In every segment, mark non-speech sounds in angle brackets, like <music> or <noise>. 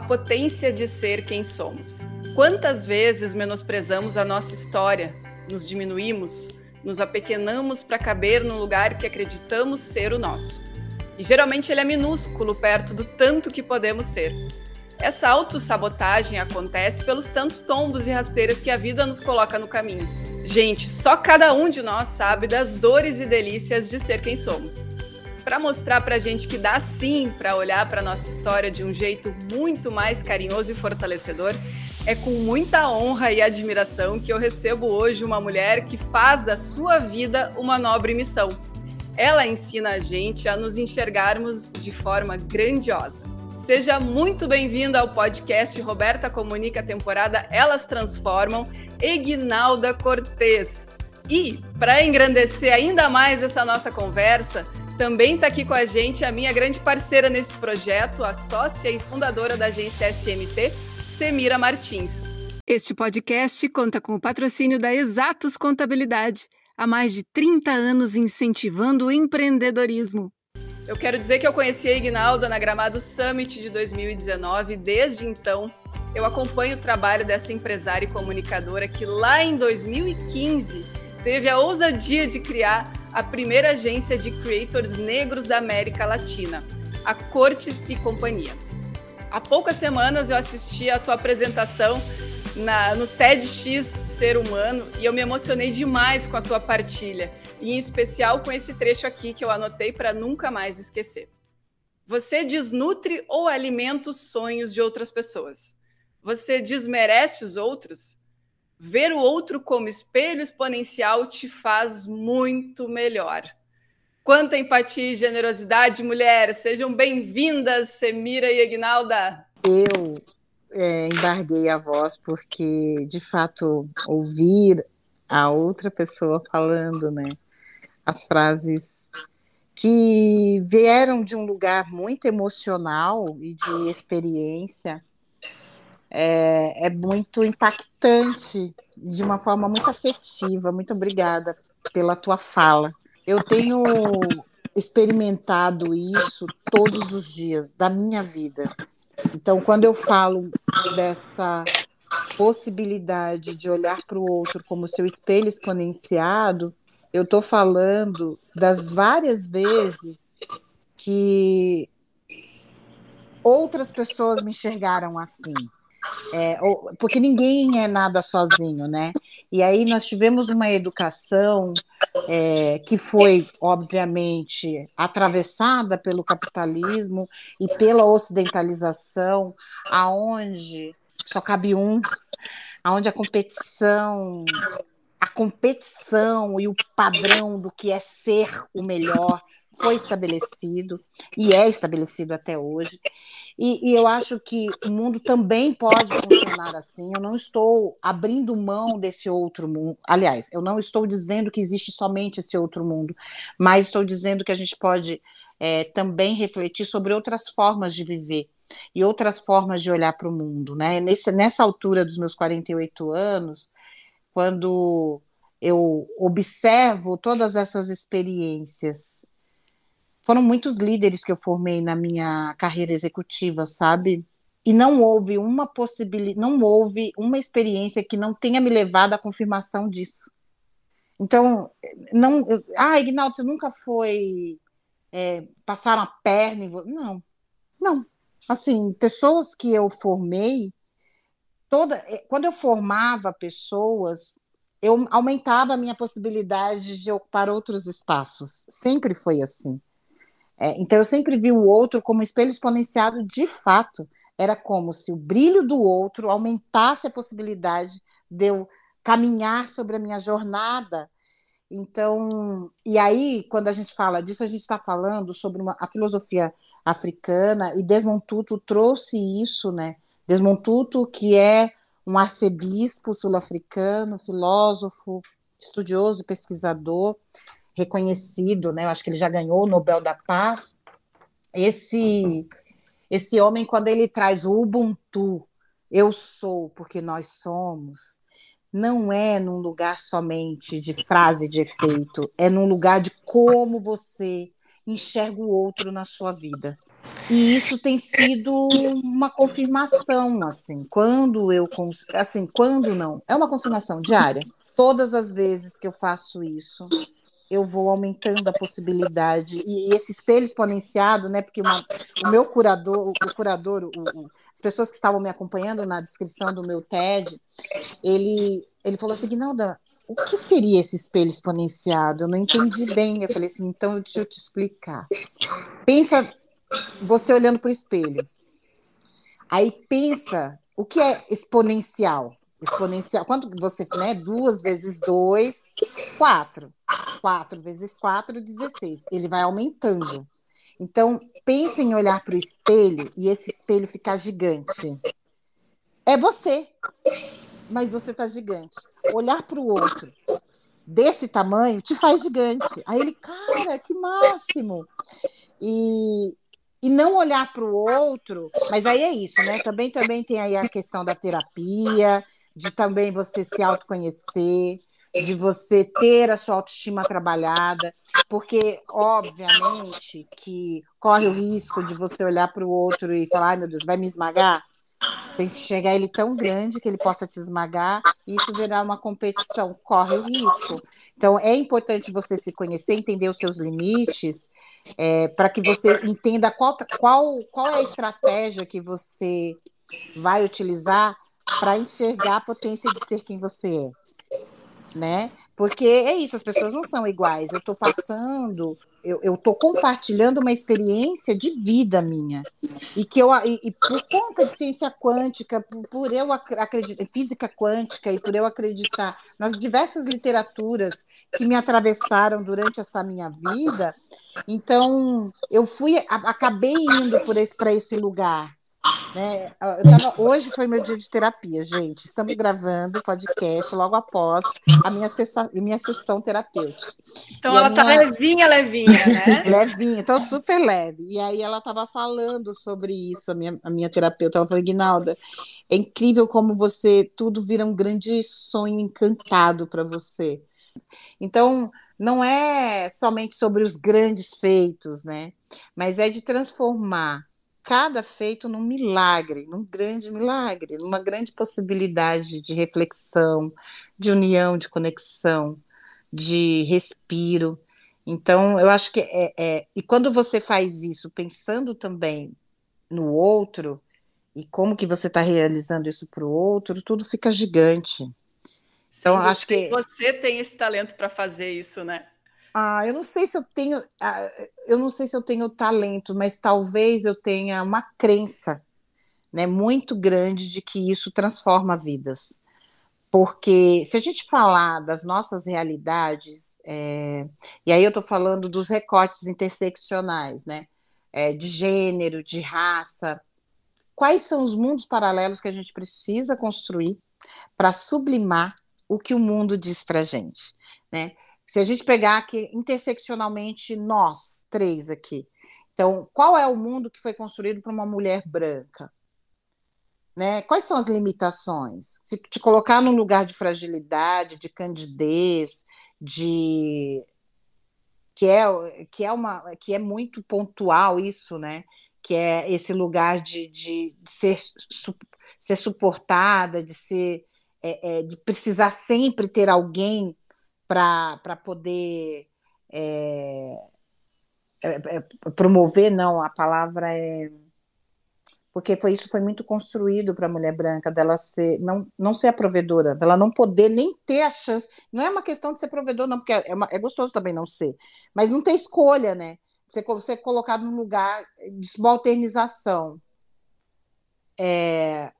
a potência de ser quem somos. Quantas vezes menosprezamos a nossa história, nos diminuímos, nos apequenamos para caber no lugar que acreditamos ser o nosso. E geralmente ele é minúsculo perto do tanto que podemos ser. Essa autossabotagem acontece pelos tantos tombos e rasteiras que a vida nos coloca no caminho. Gente, só cada um de nós sabe das dores e delícias de ser quem somos para mostrar para a gente que dá sim para olhar para nossa história de um jeito muito mais carinhoso e fortalecedor, é com muita honra e admiração que eu recebo hoje uma mulher que faz da sua vida uma nobre missão. Ela ensina a gente a nos enxergarmos de forma grandiosa. Seja muito bem-vinda ao podcast Roberta Comunica, temporada Elas Transformam, Egnalda Cortez. E, para engrandecer ainda mais essa nossa conversa, também está aqui com a gente a minha grande parceira nesse projeto, a sócia e fundadora da agência SMT, Semira Martins. Este podcast conta com o patrocínio da Exatos Contabilidade, há mais de 30 anos incentivando o empreendedorismo. Eu quero dizer que eu conheci a Ignalda na Gramado Summit de 2019 e desde então eu acompanho o trabalho dessa empresária e comunicadora que lá em 2015 teve a ousadia de criar a primeira agência de creators negros da América Latina, a Cortes e Companhia. Há poucas semanas eu assisti a tua apresentação na, no TEDx Ser Humano e eu me emocionei demais com a tua partilha, e em especial com esse trecho aqui que eu anotei para nunca mais esquecer. Você desnutre ou alimenta os sonhos de outras pessoas? Você desmerece os outros? Ver o outro como espelho exponencial te faz muito melhor. Quanta empatia e generosidade, mulher! Sejam bem-vindas, Semira e Aguinalda. Eu é, embarguei a voz porque, de fato, ouvir a outra pessoa falando, né? As frases que vieram de um lugar muito emocional e de experiência é, é muito impactante, de uma forma muito afetiva. Muito obrigada pela tua fala. Eu tenho experimentado isso todos os dias da minha vida. Então, quando eu falo dessa possibilidade de olhar para o outro como seu espelho exponenciado, eu estou falando das várias vezes que outras pessoas me enxergaram assim. É, porque ninguém é nada sozinho, né? E aí nós tivemos uma educação é, que foi, obviamente, atravessada pelo capitalismo e pela ocidentalização, aonde só cabe um, aonde a competição, a competição e o padrão do que é ser o melhor foi estabelecido e é estabelecido até hoje. E, e, eu acho que o mundo também pode funcionar assim. Eu não estou abrindo mão desse outro mundo. Aliás, eu não estou dizendo que existe somente esse outro mundo, mas estou dizendo que a gente pode é, também refletir sobre outras formas de viver e outras formas de olhar para o mundo. Né? Nesse, nessa altura dos meus 48 anos, quando eu observo todas essas experiências foram muitos líderes que eu formei na minha carreira executiva, sabe? E não houve uma possibilidade, não houve uma experiência que não tenha me levado à confirmação disso. Então, não, ah, Ignaldo, você nunca foi é, passar a perna? Não, não. Assim, pessoas que eu formei, toda, é, quando eu formava pessoas, eu aumentava a minha possibilidade de ocupar outros espaços. Sempre foi assim. É, então eu sempre vi o outro como espelho exponenciado de fato. Era como se o brilho do outro aumentasse a possibilidade de eu caminhar sobre a minha jornada. Então, e aí, quando a gente fala disso, a gente está falando sobre uma, a filosofia africana, e Desmond Tutu trouxe isso, né? Desmond Tutu, que é um arcebispo sul-africano, filósofo, estudioso, pesquisador, reconhecido, né? Eu acho que ele já ganhou o Nobel da Paz. Esse esse homem quando ele traz o Ubuntu, eu sou porque nós somos, não é num lugar somente de frase de efeito, é num lugar de como você enxerga o outro na sua vida. E isso tem sido uma confirmação, assim, quando eu, assim, quando não, é uma confirmação diária. Todas as vezes que eu faço isso, eu vou aumentando a possibilidade e, esse espelho exponenciado, né? Porque uma, o meu curador, o curador, o, o, as pessoas que estavam me acompanhando na descrição do meu TED, ele ele falou assim, Guinalda, o que seria esse espelho exponenciado? Eu não entendi bem. Eu falei assim, então deixa eu te explicar. Pensa você olhando para o espelho. Aí pensa o que é exponencial. Exponencial. Quanto você, né? Duas vezes dois, quatro. Quatro vezes quatro, 16. Ele vai aumentando. Então, pense em olhar para o espelho e esse espelho ficar gigante. É você, mas você está gigante. Olhar para o outro desse tamanho te faz gigante. Aí ele, cara, que máximo! E, e não olhar para o outro, mas aí é isso, né? Também, também tem aí a questão da terapia, de também você se autoconhecer, de você ter a sua autoestima trabalhada, porque, obviamente, que corre o risco de você olhar para o outro e falar, ai meu Deus, vai me esmagar? Você enxergar ele tão grande que ele possa te esmagar, e isso virar uma competição, corre o risco. Então, é importante você se conhecer, entender os seus limites, é, para que você entenda qual, qual, qual é a estratégia que você vai utilizar para enxergar a potência de ser quem você é. Né? Porque é isso, as pessoas não são iguais. Eu estou passando, eu estou compartilhando uma experiência de vida minha. E que eu e, e por conta de ciência quântica, por, por eu acreditar, física quântica, e por eu acreditar nas diversas literaturas que me atravessaram durante essa minha vida, então eu fui, acabei indo por esse, para esse lugar né? Tava, hoje foi meu dia de terapia, gente. Estamos gravando podcast logo após a minha, sessa, minha sessão terapêutica. Então e ela tá minha... tá levinha, levinha, né? <laughs> levinha, então super leve. E aí ela estava falando sobre isso, a minha, a minha terapeuta. Ela falou, Guinalda, é incrível como você, tudo vira um grande sonho encantado para você. Então, não é somente sobre os grandes feitos, né? Mas é de transformar cada feito num milagre, num grande milagre, numa grande possibilidade de reflexão, de união, de conexão, de respiro. Então, eu acho que é, é, e quando você faz isso pensando também no outro e como que você está realizando isso para o outro, tudo fica gigante. Então, Sim, acho que você tem esse talento para fazer isso, né? Ah, eu não sei se eu tenho, ah, eu não sei se eu tenho talento, mas talvez eu tenha uma crença, né, muito grande de que isso transforma vidas. Porque se a gente falar das nossas realidades, é, e aí eu estou falando dos recortes interseccionais, né, é, de gênero, de raça, quais são os mundos paralelos que a gente precisa construir para sublimar o que o mundo diz para gente, né? Se a gente pegar aqui interseccionalmente nós três aqui, então qual é o mundo que foi construído por uma mulher branca? Né? Quais são as limitações? Se te colocar num lugar de fragilidade, de candidez, de que é que é uma que é muito pontual isso, né? Que é esse lugar de, de, ser, su, ser suportada, de ser é, é, de precisar sempre ter alguém para poder é, é, é, promover, não, a palavra é porque foi isso foi muito construído para a mulher branca dela ser não, não ser a provedora, dela não poder nem ter a chance. Não é uma questão de ser provedor, não, porque é, uma, é gostoso também não ser, mas não ter escolha, né? Você ser colocado num lugar de subalternização. É,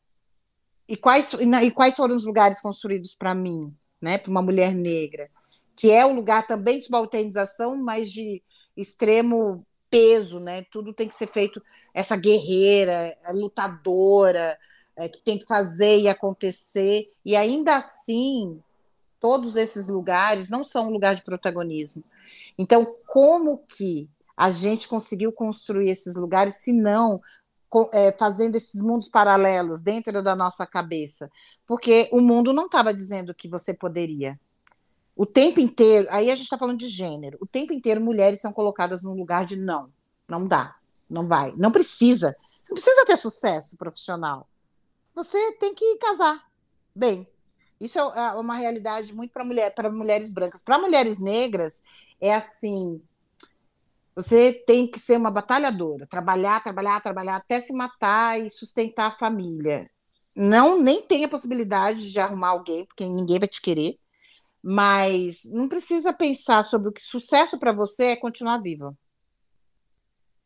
e quais e quais foram os lugares construídos para mim, né? Para uma mulher negra que é um lugar também de subalternização, mas de extremo peso, né? Tudo tem que ser feito essa guerreira, lutadora, é, que tem que fazer e acontecer. E ainda assim, todos esses lugares não são um lugar de protagonismo. Então, como que a gente conseguiu construir esses lugares, se não é, fazendo esses mundos paralelos dentro da nossa cabeça? Porque o mundo não estava dizendo que você poderia o tempo inteiro, aí a gente está falando de gênero, o tempo inteiro mulheres são colocadas no lugar de não, não dá. não vai. Não precisa. Não precisa ter sucesso profissional. Você tem que casar bem. Isso é, é uma realidade muito para mulher, para mulheres brancas. Para mulheres negras, é assim: você tem que ser uma batalhadora, trabalhar, trabalhar, trabalhar até se matar e sustentar a família. Não nem tem a possibilidade de arrumar alguém, porque ninguém vai te querer. Mas não precisa pensar sobre o que sucesso para você é continuar viva.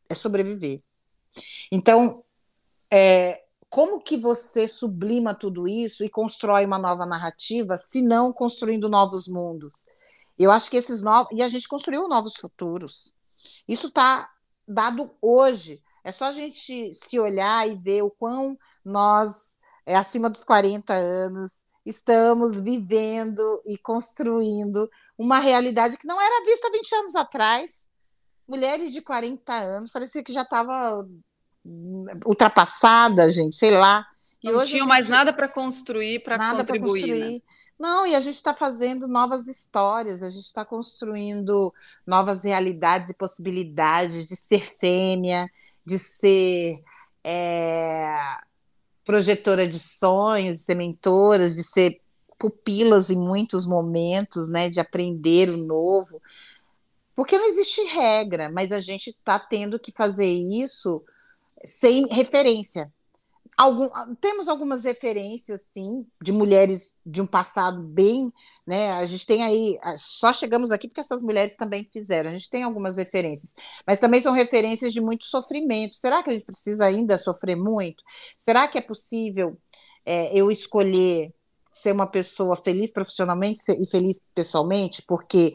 É sobreviver. Então, é, como que você sublima tudo isso e constrói uma nova narrativa, se não construindo novos mundos? Eu acho que esses novos. E a gente construiu novos futuros. Isso está dado hoje. É só a gente se olhar e ver o quão nós, é, acima dos 40 anos, estamos vivendo e construindo uma realidade que não era vista 20 anos atrás. Mulheres de 40 anos, parecia que já estava ultrapassada, gente, sei lá. E não hoje tinha mais nada para construir, para contribuir. Né? Construir. Né? Não, e a gente está fazendo novas histórias, a gente está construindo novas realidades e possibilidades de ser fêmea, de ser é, projetora de sonhos, de ser mentoras, de ser pupilas em muitos momentos, né, de aprender o novo. Porque não existe regra, mas a gente está tendo que fazer isso sem referência. Algum, temos algumas referências, sim, de mulheres de um passado bem, né? A gente tem aí, só chegamos aqui porque essas mulheres também fizeram. A gente tem algumas referências, mas também são referências de muito sofrimento. Será que a gente precisa ainda sofrer muito? Será que é possível é, eu escolher ser uma pessoa feliz profissionalmente e feliz pessoalmente? Porque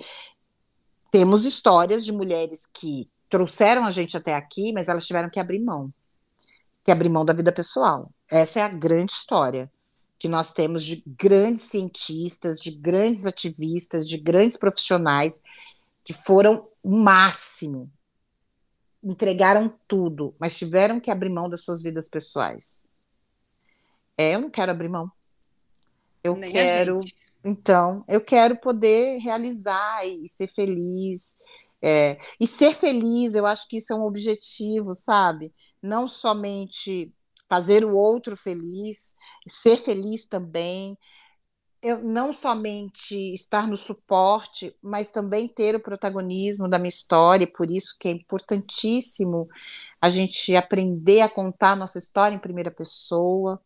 temos histórias de mulheres que trouxeram a gente até aqui, mas elas tiveram que abrir mão que abrir mão da vida pessoal. Essa é a grande história que nós temos de grandes cientistas, de grandes ativistas, de grandes profissionais que foram o máximo, entregaram tudo, mas tiveram que abrir mão das suas vidas pessoais. É, eu não quero abrir mão. Eu Nem quero, então, eu quero poder realizar e ser feliz é, e ser feliz, eu acho que isso é um objetivo, sabe? Não somente fazer o outro feliz, ser feliz também. Eu, não somente estar no suporte, mas também ter o protagonismo da minha história, por isso que é importantíssimo a gente aprender a contar a nossa história em primeira pessoa,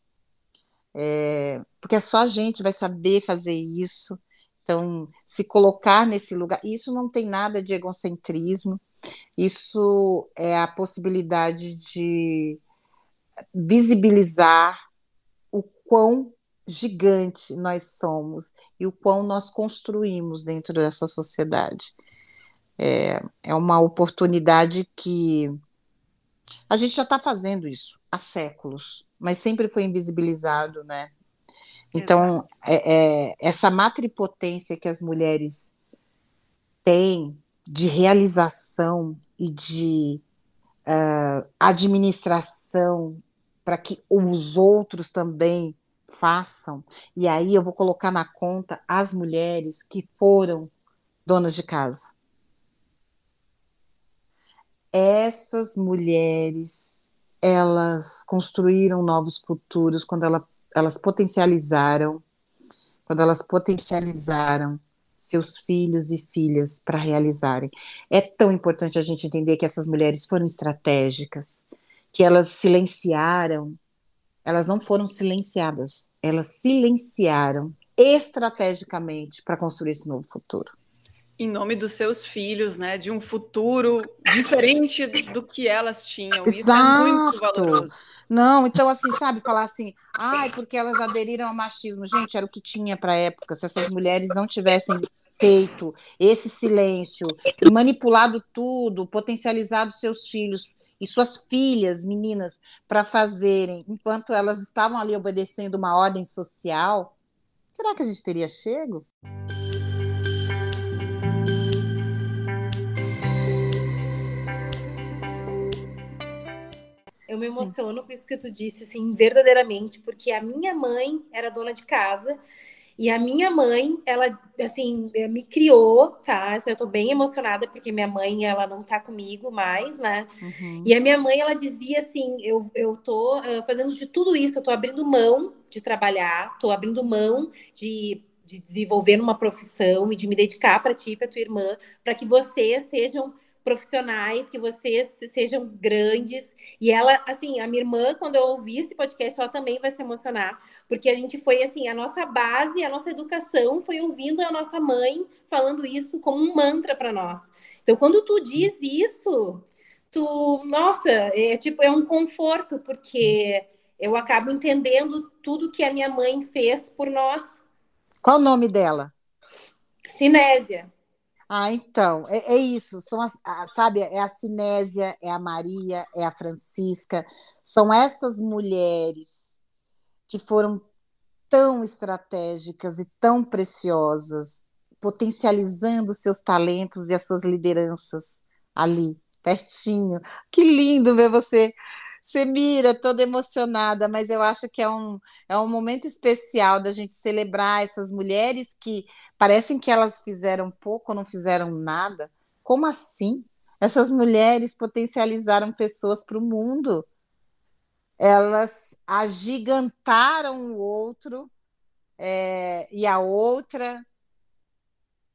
é, porque só a gente vai saber fazer isso. Então, se colocar nesse lugar, isso não tem nada de egocentrismo, isso é a possibilidade de visibilizar o quão gigante nós somos e o quão nós construímos dentro dessa sociedade. É, é uma oportunidade que a gente já está fazendo isso há séculos, mas sempre foi invisibilizado, né? Então, é, é, essa matripotência que as mulheres têm de realização e de uh, administração para que os outros também façam. E aí eu vou colocar na conta as mulheres que foram donas de casa. Essas mulheres, elas construíram novos futuros quando ela elas potencializaram, quando elas potencializaram seus filhos e filhas para realizarem. É tão importante a gente entender que essas mulheres foram estratégicas, que elas silenciaram, elas não foram silenciadas, elas silenciaram estrategicamente para construir esse novo futuro. Em nome dos seus filhos, né? De um futuro diferente do que elas tinham. Exato. Isso é muito valoroso. Não, então, assim, sabe, falar assim, ai, porque elas aderiram ao machismo. Gente, era o que tinha para época. Se essas mulheres não tivessem feito esse silêncio, manipulado tudo, potencializado seus filhos e suas filhas, meninas, para fazerem, enquanto elas estavam ali obedecendo uma ordem social, será que a gente teria chego? Eu me emociono Sim. com isso que tu disse, assim, verdadeiramente, porque a minha mãe era dona de casa E a minha mãe, ela, assim, me criou, tá? Eu tô bem emocionada porque minha mãe, ela não tá comigo mais, né? Uhum. E a minha mãe, ela dizia assim: eu, eu tô uh, fazendo de tudo isso, eu tô abrindo mão de trabalhar, tô abrindo mão de, de desenvolver uma profissão e de me dedicar para ti, para tua irmã, para que vocês sejam profissionais, que vocês sejam grandes. E ela, assim, a minha irmã, quando eu ouvir esse podcast, ela também vai se emocionar, porque a gente foi, assim, a nossa base, a nossa educação foi ouvindo a nossa mãe falando isso como um mantra para nós. Então, quando tu diz isso, tu, nossa, é tipo, é um conforto, porque eu acabo entendendo tudo que a minha mãe fez por nós. Qual o nome dela? Sinésia. Ah, então, é, é isso. São as, a, sabe, é a Sinésia, é a Maria, é a Francisca. São essas mulheres que foram tão estratégicas e tão preciosas, potencializando seus talentos e as suas lideranças ali, pertinho. Que lindo ver você você mira toda emocionada, mas eu acho que é um, é um momento especial da gente celebrar essas mulheres que parecem que elas fizeram pouco ou não fizeram nada. Como assim? Essas mulheres potencializaram pessoas para o mundo. Elas agigantaram o outro é, e a outra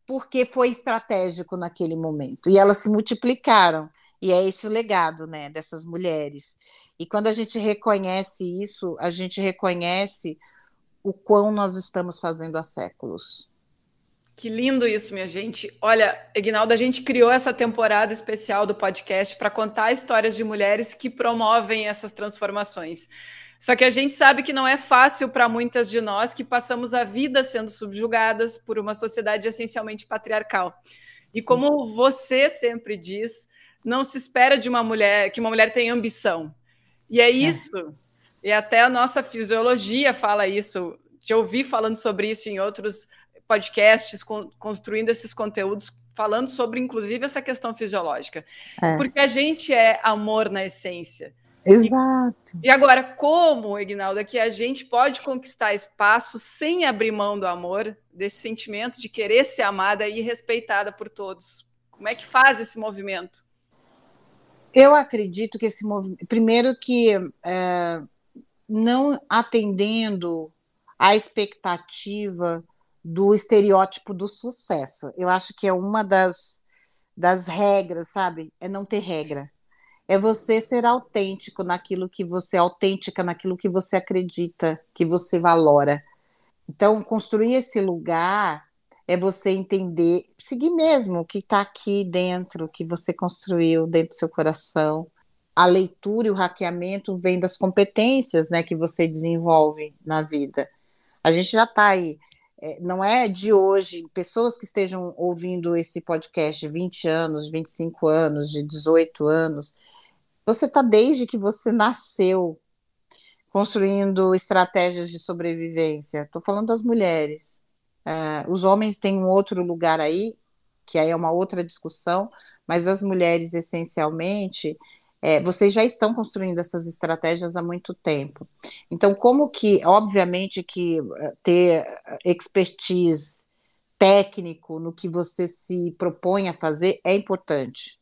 porque foi estratégico naquele momento. E elas se multiplicaram. E é esse o legado, né, dessas mulheres. E quando a gente reconhece isso, a gente reconhece o quão nós estamos fazendo há séculos. Que lindo isso, minha gente. Olha, Ignaldo, a gente criou essa temporada especial do podcast para contar histórias de mulheres que promovem essas transformações. Só que a gente sabe que não é fácil para muitas de nós que passamos a vida sendo subjugadas por uma sociedade essencialmente patriarcal. E Sim. como você sempre diz, não se espera de uma mulher que uma mulher tenha ambição. E é, é. isso. É. E até a nossa fisiologia fala isso. Te ouvi falando sobre isso em outros podcasts, con construindo esses conteúdos, falando sobre, inclusive, essa questão fisiológica. É. Porque a gente é amor na essência. Exato. E, e agora, como, Ignaldo, é que a gente pode conquistar espaço sem abrir mão do amor, desse sentimento de querer ser amada e respeitada por todos? Como é que faz esse movimento? Eu acredito que esse movimento. Primeiro, que é, não atendendo à expectativa do estereótipo do sucesso. Eu acho que é uma das, das regras, sabe? É não ter regra. É você ser autêntico naquilo que você é autêntica, naquilo que você acredita, que você valora. Então, construir esse lugar é você entender, seguir mesmo o que está aqui dentro, que você construiu dentro do seu coração. A leitura e o hackeamento vêm das competências né, que você desenvolve na vida. A gente já está aí. É, não é de hoje, pessoas que estejam ouvindo esse podcast de 20 anos, de 25 anos, de 18 anos, você está desde que você nasceu construindo estratégias de sobrevivência. Estou falando das mulheres. Uh, os homens têm um outro lugar aí, que aí é uma outra discussão, mas as mulheres, essencialmente, é, vocês já estão construindo essas estratégias há muito tempo. Então, como que, obviamente, que eh, ter expertise técnico no que você se propõe a fazer é importante,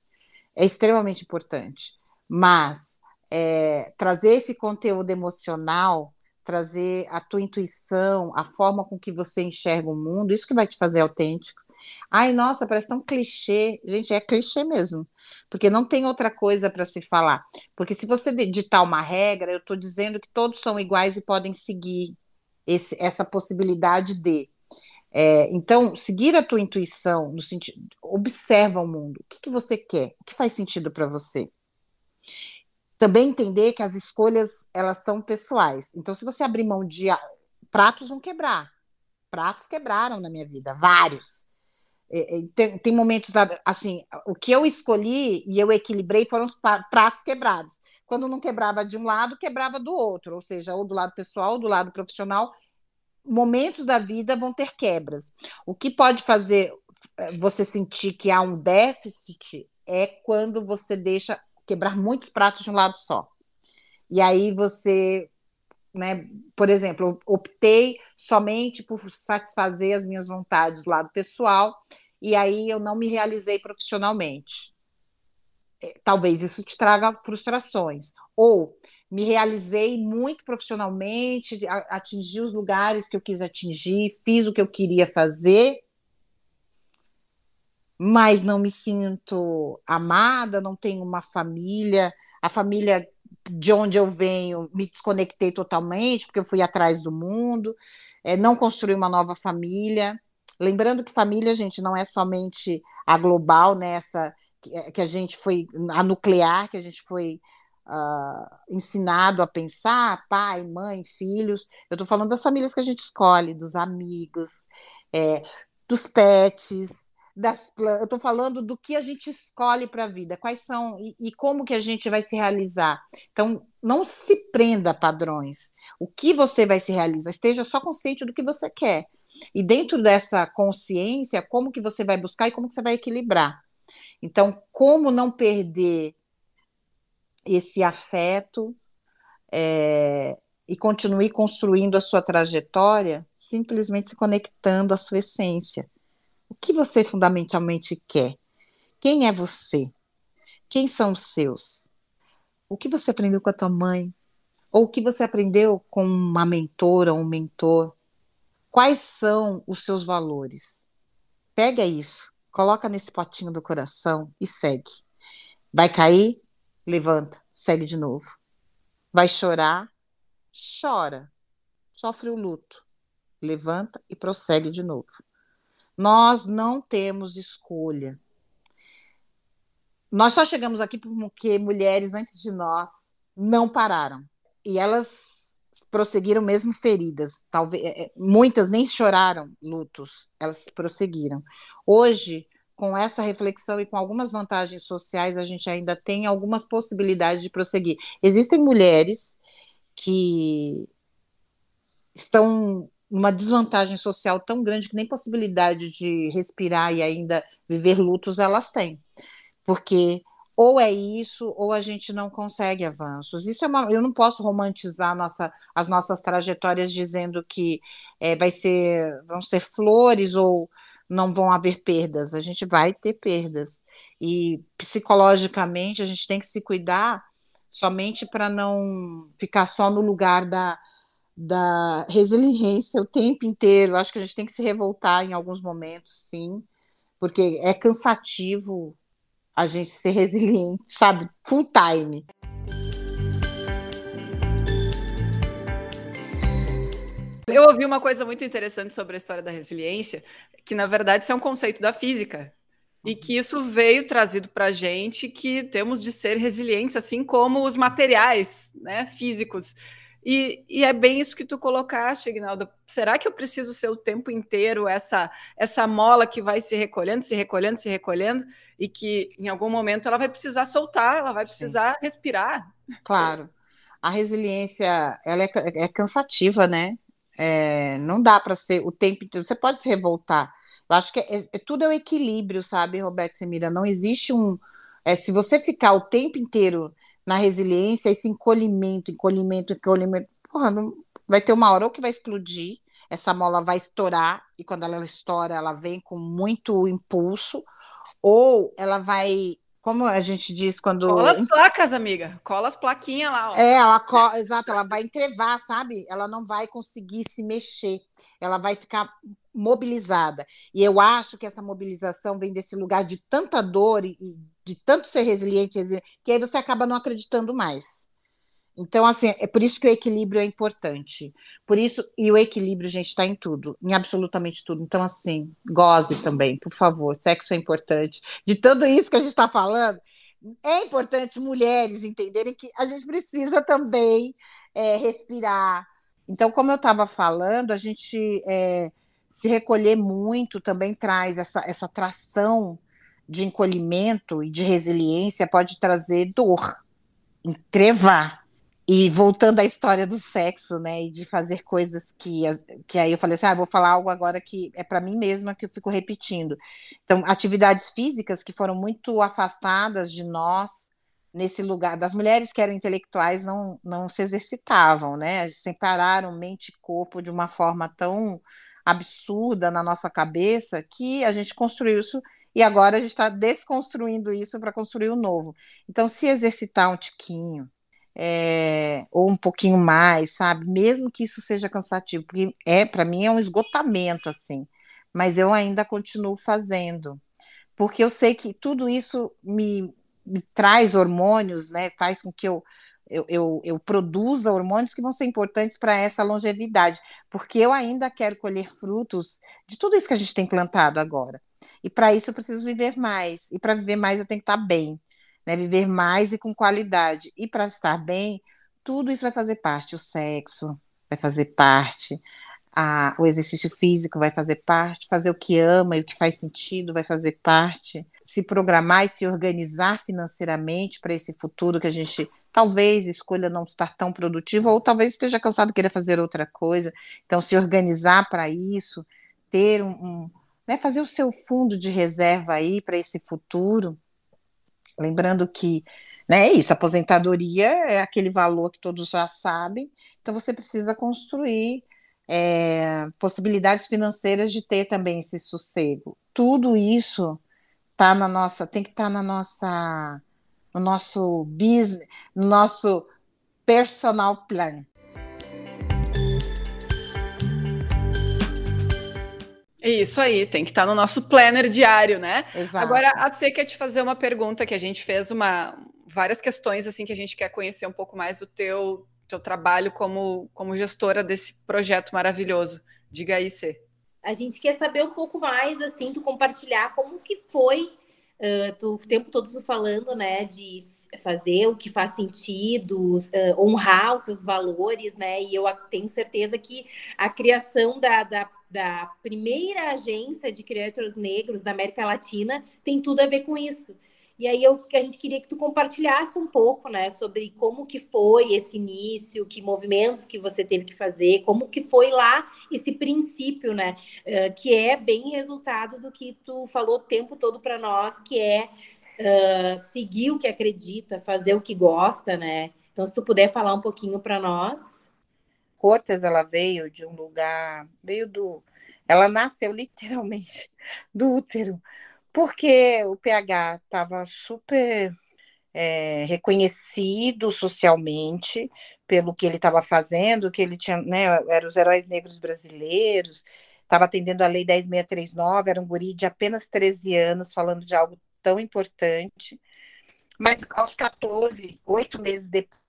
é extremamente importante, mas é, trazer esse conteúdo emocional trazer a tua intuição, a forma com que você enxerga o mundo, isso que vai te fazer autêntico. Ai, nossa, parece tão clichê. Gente, é clichê mesmo. Porque não tem outra coisa para se falar. Porque se você ditar uma regra, eu estou dizendo que todos são iguais e podem seguir esse, essa possibilidade de. É, então, seguir a tua intuição, no sentido, observa o mundo. O que, que você quer? O que faz sentido para você? Também entender que as escolhas elas são pessoais. Então, se você abrir mão de pratos vão quebrar, pratos quebraram na minha vida, vários. É, é, tem, tem, momentos assim, o que eu escolhi e eu equilibrei foram os pratos quebrados. Quando não quebrava de um lado, quebrava do outro, ou seja, ou do lado pessoal, ou do lado profissional. Momentos da vida vão ter quebras. O que pode fazer é, você sentir que há um déficit é quando você deixa quebrar muitos pratos de um lado só. E aí você né? Por exemplo, optei somente por satisfazer as minhas vontades do lado pessoal e aí eu não me realizei profissionalmente. É, talvez isso te traga frustrações. Ou me realizei muito profissionalmente, atingi os lugares que eu quis atingir, fiz o que eu queria fazer, mas não me sinto amada, não tenho uma família, a família de onde eu venho, me desconectei totalmente, porque eu fui atrás do mundo, é, não construí uma nova família. Lembrando que família, gente, não é somente a global, né, essa, que, que a gente foi, a nuclear, que a gente foi uh, ensinado a pensar, pai, mãe, filhos. Eu estou falando das famílias que a gente escolhe, dos amigos, é, dos pets, das plantas. Eu estou falando do que a gente escolhe para a vida, quais são e, e, como que a gente vai se realizar. Então, não se prenda a padrões. O que você vai se realizar, esteja só consciente do que você quer. E dentro dessa consciência, como que você vai buscar e como que você vai equilibrar. Então, como não perder esse afeto é, e continue construindo a sua trajetória, simplesmente se conectando à sua essência. O que você fundamentalmente quer? Quem é você? Quem são os seus? O que você aprendeu com a tua mãe? Ou o que você aprendeu com uma mentora ou um mentor? Quais são os seus valores? Pega isso, coloca nesse potinho do coração e segue. Vai cair? Levanta, segue de novo. Vai chorar? Chora. Sofre o luto. Levanta e prossegue de novo. Nós não temos escolha. Nós só chegamos aqui porque mulheres antes de nós não pararam. E elas prosseguiram mesmo feridas. Talvez é, é, muitas nem choraram lutos, elas prosseguiram. Hoje, com essa reflexão e com algumas vantagens sociais, a gente ainda tem algumas possibilidades de prosseguir. Existem mulheres que estão numa desvantagem social tão grande que nem possibilidade de respirar e ainda viver lutos elas têm. Porque ou é isso, ou a gente não consegue avanços. Isso é uma, eu não posso romantizar nossa, as nossas trajetórias dizendo que é, vai ser, vão ser flores ou não vão haver perdas. A gente vai ter perdas. E psicologicamente a gente tem que se cuidar somente para não ficar só no lugar da, da resiliência o tempo inteiro. Acho que a gente tem que se revoltar em alguns momentos, sim, porque é cansativo a gente ser resiliente, sabe, full time. Eu ouvi uma coisa muito interessante sobre a história da resiliência, que na verdade isso é um conceito da física. E que isso veio trazido para a gente que temos de ser resilientes, assim como os materiais né, físicos. E, e, é bem isso que tu colocaste, Ignaldo. Será que eu preciso ser o tempo inteiro essa essa mola que vai se recolhendo, se recolhendo, se recolhendo e que em algum momento ela vai precisar soltar, ela vai precisar Sim. respirar? Claro. A resiliência ela é, é cansativa, né? É, não dá para ser o tempo inteiro. Você pode se revoltar. Eu acho que é, é, tudo é o equilíbrio, sabe, Roberto Semira? Não existe um. É, se você ficar o tempo inteiro na resiliência, esse encolhimento, encolhimento, encolhimento, porra, não, vai ter uma hora ou que vai explodir, essa mola vai estourar, e quando ela estoura, ela vem com muito impulso, ou ela vai como a gente diz quando. Cola as placas, amiga. Cola as plaquinhas lá. Ó. É, ela co... exato, ela vai entrevar, sabe? Ela não vai conseguir se mexer. Ela vai ficar mobilizada. E eu acho que essa mobilização vem desse lugar de tanta dor e de tanto ser resiliente, que aí você acaba não acreditando mais. Então, assim, é por isso que o equilíbrio é importante. Por isso, e o equilíbrio, gente, está em tudo, em absolutamente tudo. Então, assim, goze também, por favor. Sexo é importante. De tudo isso que a gente está falando, é importante mulheres entenderem que a gente precisa também é, respirar. Então, como eu estava falando, a gente é, se recolher muito também traz essa, essa tração de encolhimento e de resiliência pode trazer dor, entrevar. E voltando à história do sexo, né, e de fazer coisas que, que aí eu falei assim, ah, vou falar algo agora que é para mim mesma que eu fico repetindo. Então, atividades físicas que foram muito afastadas de nós nesse lugar das mulheres que eram intelectuais não, não se exercitavam, né? Separaram mente e corpo de uma forma tão absurda na nossa cabeça que a gente construiu isso e agora a gente está desconstruindo isso para construir o novo. Então, se exercitar um tiquinho, é, ou um pouquinho mais, sabe? Mesmo que isso seja cansativo, porque é para mim é um esgotamento assim, mas eu ainda continuo fazendo, porque eu sei que tudo isso me, me traz hormônios, né? Faz com que eu eu, eu, eu, produza hormônios que vão ser importantes para essa longevidade, porque eu ainda quero colher frutos de tudo isso que a gente tem plantado agora. E para isso eu preciso viver mais. E para viver mais eu tenho que estar bem né? Viver mais e com qualidade. E para estar bem, tudo isso vai fazer parte. O sexo vai fazer parte, a, o exercício físico vai fazer parte, fazer o que ama e o que faz sentido vai fazer parte, se programar e se organizar financeiramente para esse futuro que a gente talvez escolha não estar tão produtivo ou talvez esteja cansado queira fazer outra coisa. Então, se organizar para isso, ter um, um né, fazer o seu fundo de reserva aí para esse futuro Lembrando que né, é isso, aposentadoria é aquele valor que todos já sabem, então você precisa construir é, possibilidades financeiras de ter também esse sossego. Tudo isso tá na nossa, tem que estar tá na nossa, no nosso business, no nosso personal plan. Isso aí, tem que estar no nosso planner diário, né? Exato. Agora, a C quer te fazer uma pergunta que a gente fez uma várias questões assim que a gente quer conhecer um pouco mais do teu teu trabalho como como gestora desse projeto maravilhoso. Diga aí, C. A gente quer saber um pouco mais assim, tu compartilhar como que foi Uh, tu, o tempo todo tu falando, né, de fazer o que faz sentido, uh, honrar os seus valores, né, e eu tenho certeza que a criação da, da da primeira agência de criadores negros da América Latina tem tudo a ver com isso. E aí eu, a gente queria que tu compartilhasse um pouco, né, sobre como que foi esse início, que movimentos que você teve que fazer, como que foi lá esse princípio, né, uh, que é bem resultado do que tu falou o tempo todo para nós, que é uh, seguir o que acredita, fazer o que gosta, né. Então, se tu puder falar um pouquinho para nós. Cortes ela veio de um lugar, veio do, ela nasceu literalmente do útero, porque o PH estava super é, reconhecido socialmente pelo que ele estava fazendo, que ele tinha, né, eram os heróis negros brasileiros, estava atendendo a Lei 10639, era um guri de apenas 13 anos, falando de algo tão importante. Mas aos 14, oito meses depois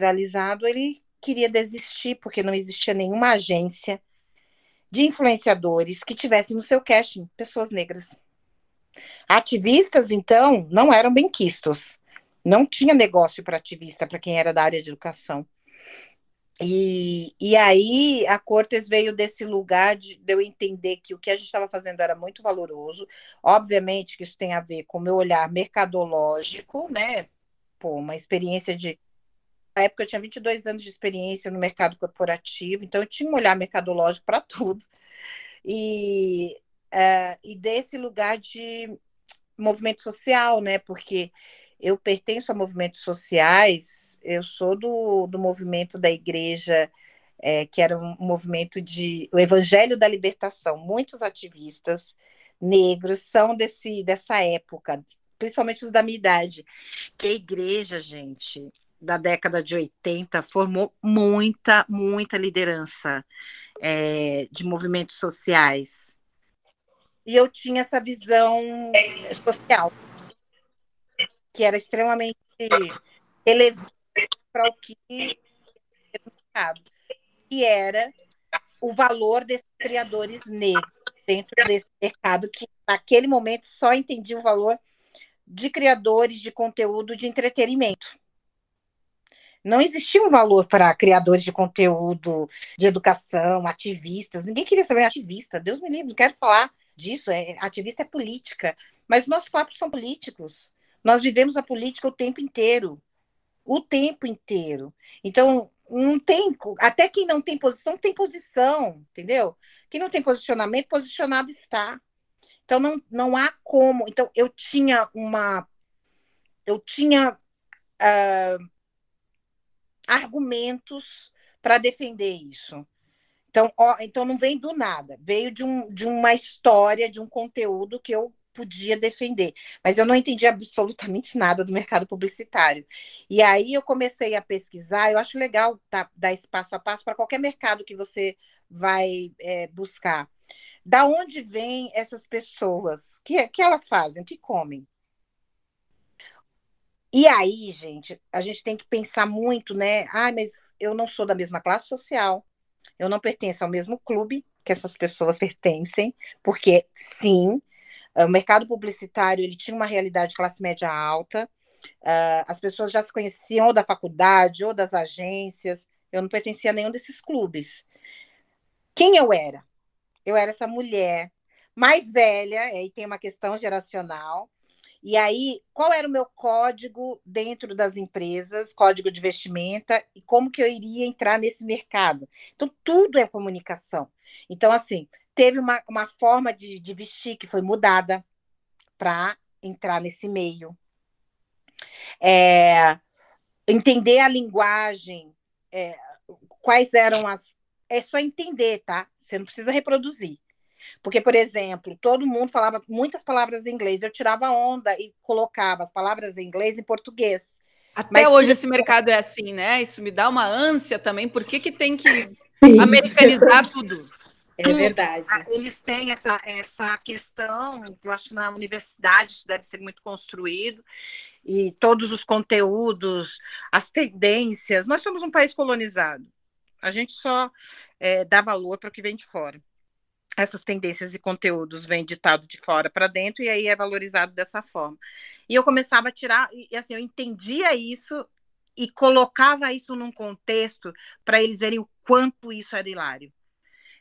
realizado, ele queria desistir porque não existia nenhuma agência de influenciadores que tivessem no seu casting pessoas negras. Ativistas, então, não eram benquistos. Não tinha negócio para ativista, para quem era da área de educação. E, e aí a Cortes veio desse lugar de, de eu entender que o que a gente estava fazendo era muito valoroso. Obviamente que isso tem a ver com o meu olhar mercadológico, né? Pô, uma experiência de na época eu tinha 22 anos de experiência no mercado corporativo, então eu tinha um olhar mercadológico para tudo. E, é, e desse lugar de movimento social, né? Porque eu pertenço a movimentos sociais, eu sou do, do movimento da igreja, é, que era um movimento de o Evangelho da Libertação. Muitos ativistas negros são desse, dessa época, principalmente os da minha idade, que a igreja, gente, da década de 80 formou muita, muita liderança é, de movimentos sociais. E eu tinha essa visão social, que era extremamente relevante para o que mercado, que era o valor desses criadores negros dentro desse mercado, que naquele momento só entendia o valor de criadores de conteúdo de entretenimento não existia um valor para criadores de conteúdo, de educação, ativistas. Ninguém queria saber ativista. Deus me livre, não quero falar disso. É, ativista é política. Mas nossos papos são políticos. Nós vivemos a política o tempo inteiro. O tempo inteiro. Então, não tem. Até quem não tem posição, tem posição, entendeu? Quem não tem posicionamento, posicionado está. Então, não, não há como. Então, eu tinha uma. Eu tinha uh, argumentos para defender isso. Então, ó, então não vem do nada, veio de, um, de uma história, de um conteúdo que eu podia defender, mas eu não entendi absolutamente nada do mercado publicitário. E aí eu comecei a pesquisar, eu acho legal tá, dar esse passo a passo para qualquer mercado que você vai é, buscar. Da onde vêm essas pessoas? O que, que elas fazem? O que comem? E aí, gente, a gente tem que pensar muito, né? Ah, mas eu não sou da mesma classe social, eu não pertenço ao mesmo clube que essas pessoas pertencem, porque sim, o mercado publicitário ele tinha uma realidade de classe média alta, uh, as pessoas já se conheciam ou da faculdade ou das agências, eu não pertencia a nenhum desses clubes. Quem eu era? Eu era essa mulher mais velha, aí tem uma questão geracional, e aí, qual era o meu código dentro das empresas, código de vestimenta, e como que eu iria entrar nesse mercado? Então, tudo é comunicação. Então, assim, teve uma, uma forma de, de vestir que foi mudada para entrar nesse meio. É, entender a linguagem, é, quais eram as. É só entender, tá? Você não precisa reproduzir. Porque, por exemplo, todo mundo falava muitas palavras em inglês. Eu tirava onda e colocava as palavras em inglês em português. Até Mas, hoje esse mercado é assim, né? Isso me dá uma ânsia também. Por que, que tem que Sim. americanizar <laughs> tudo? É verdade. Eles têm essa, essa questão, eu acho que na universidade isso deve ser muito construído, e todos os conteúdos, as tendências. Nós somos um país colonizado. A gente só é, dá valor para o que vem de fora. Essas tendências e conteúdos vêm ditado de fora para dentro e aí é valorizado dessa forma. E eu começava a tirar, e assim, eu entendia isso e colocava isso num contexto para eles verem o quanto isso era hilário.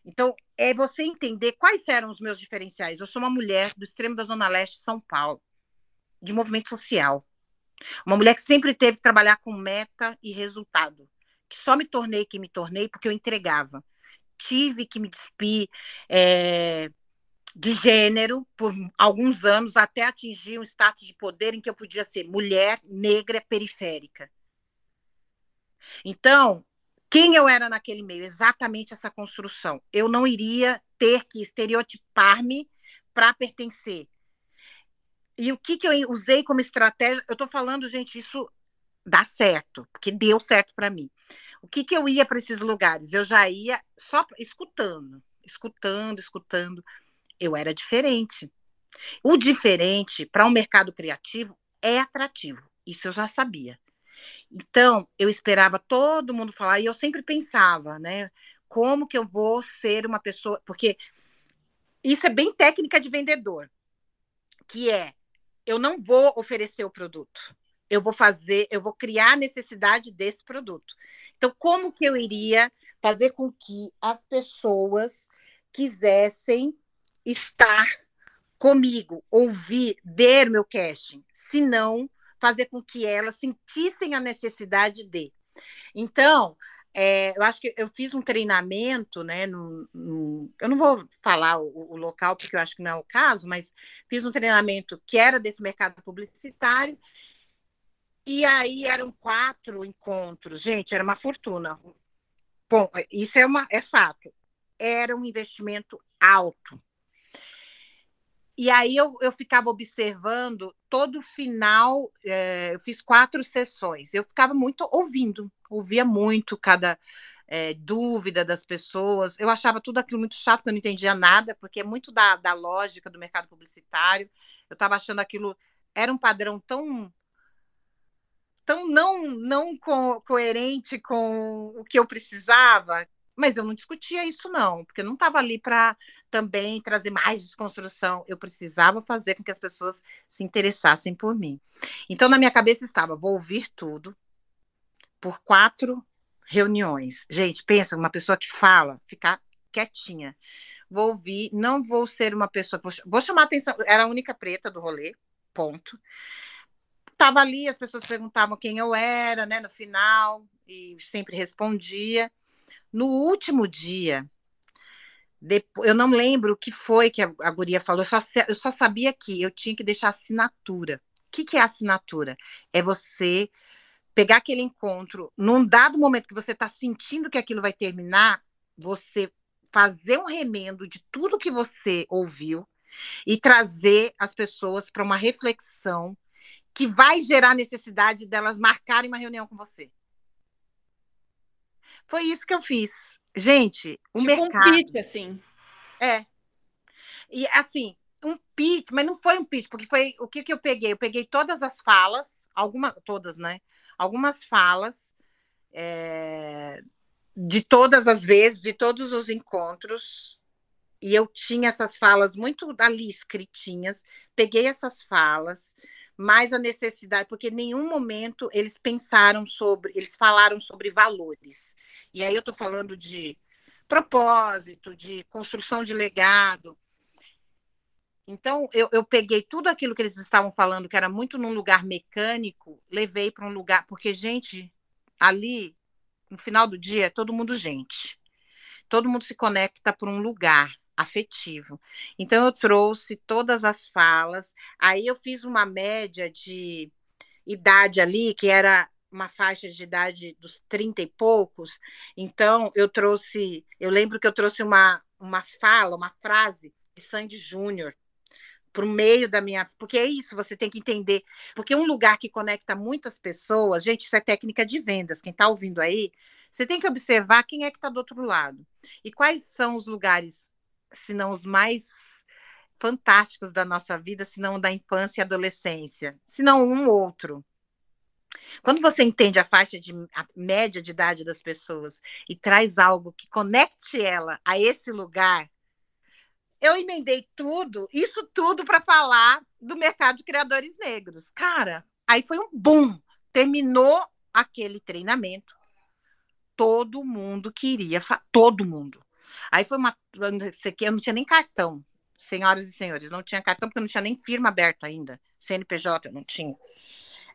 Então, é você entender quais eram os meus diferenciais. Eu sou uma mulher do extremo da Zona Leste de São Paulo, de movimento social. Uma mulher que sempre teve que trabalhar com meta e resultado. Que só me tornei quem me tornei porque eu entregava. Tive que me despir é, de gênero por alguns anos até atingir um status de poder em que eu podia ser mulher, negra, periférica. Então, quem eu era naquele meio, exatamente essa construção. Eu não iria ter que estereotipar-me para pertencer. E o que, que eu usei como estratégia? Eu estou falando, gente, isso dá certo, porque deu certo para mim. O que, que eu ia para esses lugares? Eu já ia só escutando, escutando, escutando. Eu era diferente. O diferente para um mercado criativo é atrativo. Isso eu já sabia. Então, eu esperava todo mundo falar, e eu sempre pensava, né? Como que eu vou ser uma pessoa. Porque isso é bem técnica de vendedor, que é eu não vou oferecer o produto. Eu vou fazer, eu vou criar a necessidade desse produto. Então, como que eu iria fazer com que as pessoas quisessem estar comigo, ouvir, ver meu casting? Se não, fazer com que elas sentissem a necessidade de. Então, é, eu acho que eu fiz um treinamento, né? No, no, eu não vou falar o, o, local, porque eu acho que não é o caso, mas fiz um treinamento que era desse mercado publicitário. E aí eram quatro encontros. Gente, era uma fortuna. Bom, isso é, uma, é fato. Era um investimento alto. E aí eu, eu ficava observando todo o final, é, eu fiz quatro sessões, eu ficava muito ouvindo, ouvia muito cada é, dúvida das pessoas, eu achava tudo aquilo muito chato, porque eu não entendia nada, porque é muito da, da lógica do mercado publicitário, eu estava achando aquilo, era um padrão tão tão não não co coerente com o que eu precisava, mas eu não discutia isso, não, porque eu não estava ali para também trazer mais desconstrução. Eu precisava fazer com que as pessoas se interessassem por mim. Então, na minha cabeça estava: vou ouvir tudo por quatro reuniões. Gente, pensa, uma pessoa que fala, ficar quietinha. Vou ouvir, não vou ser uma pessoa. Vou, vou chamar atenção. Era a única preta do rolê, ponto. Estava ali, as pessoas perguntavam quem eu era, né, no final, e sempre respondia. No último dia, depois, eu não lembro o que foi que a, a guria falou, eu só, eu só sabia que eu tinha que deixar assinatura. O que, que é assinatura? É você pegar aquele encontro, num dado momento que você está sentindo que aquilo vai terminar, você fazer um remendo de tudo que você ouviu e trazer as pessoas para uma reflexão que vai gerar necessidade delas marcarem uma reunião com você. Foi isso que eu fiz. Gente, o tipo mercado. Um pitch, assim. É. E assim, um pitch, mas não foi um pitch, porque foi o que, que eu peguei? Eu peguei todas as falas, algumas, todas, né? Algumas falas é, de todas as vezes, de todos os encontros, e eu tinha essas falas muito ali escritinhas, peguei essas falas, mais a necessidade, porque em nenhum momento eles pensaram sobre, eles falaram sobre valores. E aí eu estou falando de propósito, de construção de legado. Então, eu, eu peguei tudo aquilo que eles estavam falando, que era muito num lugar mecânico, levei para um lugar, porque, gente, ali, no final do dia, é todo mundo gente. Todo mundo se conecta por um lugar afetivo. Então, eu trouxe todas as falas, aí eu fiz uma média de idade ali, que era uma faixa de idade dos 30 e poucos. Então, eu trouxe, eu lembro que eu trouxe uma, uma fala, uma frase de Sandy Júnior para o meio da minha. Porque é isso, você tem que entender. Porque um lugar que conecta muitas pessoas, gente, isso é técnica de vendas. Quem está ouvindo aí, você tem que observar quem é que está do outro lado. E quais são os lugares, se não os mais fantásticos da nossa vida, se não da infância e adolescência, se não um outro. Quando você entende a faixa de a média de idade das pessoas e traz algo que conecte ela a esse lugar, eu emendei tudo, isso tudo para falar do mercado de criadores negros. Cara, aí foi um boom. Terminou aquele treinamento. Todo mundo queria, todo mundo. Aí foi uma. Eu não tinha nem cartão, senhoras e senhores, não tinha cartão porque não tinha nem firma aberta ainda. CNPJ não tinha.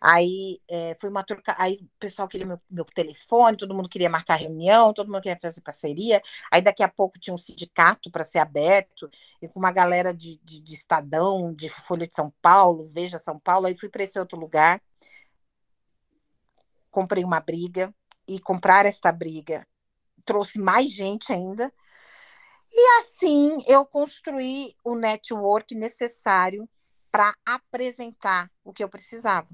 Aí é, foi uma troca. Aí o pessoal queria meu, meu, telefone, todo mundo queria marcar reunião, todo mundo queria fazer parceria. Aí daqui a pouco tinha um sindicato para ser aberto, e com uma galera de, de, de, Estadão, de Folha de São Paulo, Veja São Paulo. Aí fui para esse outro lugar, comprei uma briga, e comprar esta briga trouxe mais gente ainda. E assim eu construí o network necessário para apresentar o que eu precisava.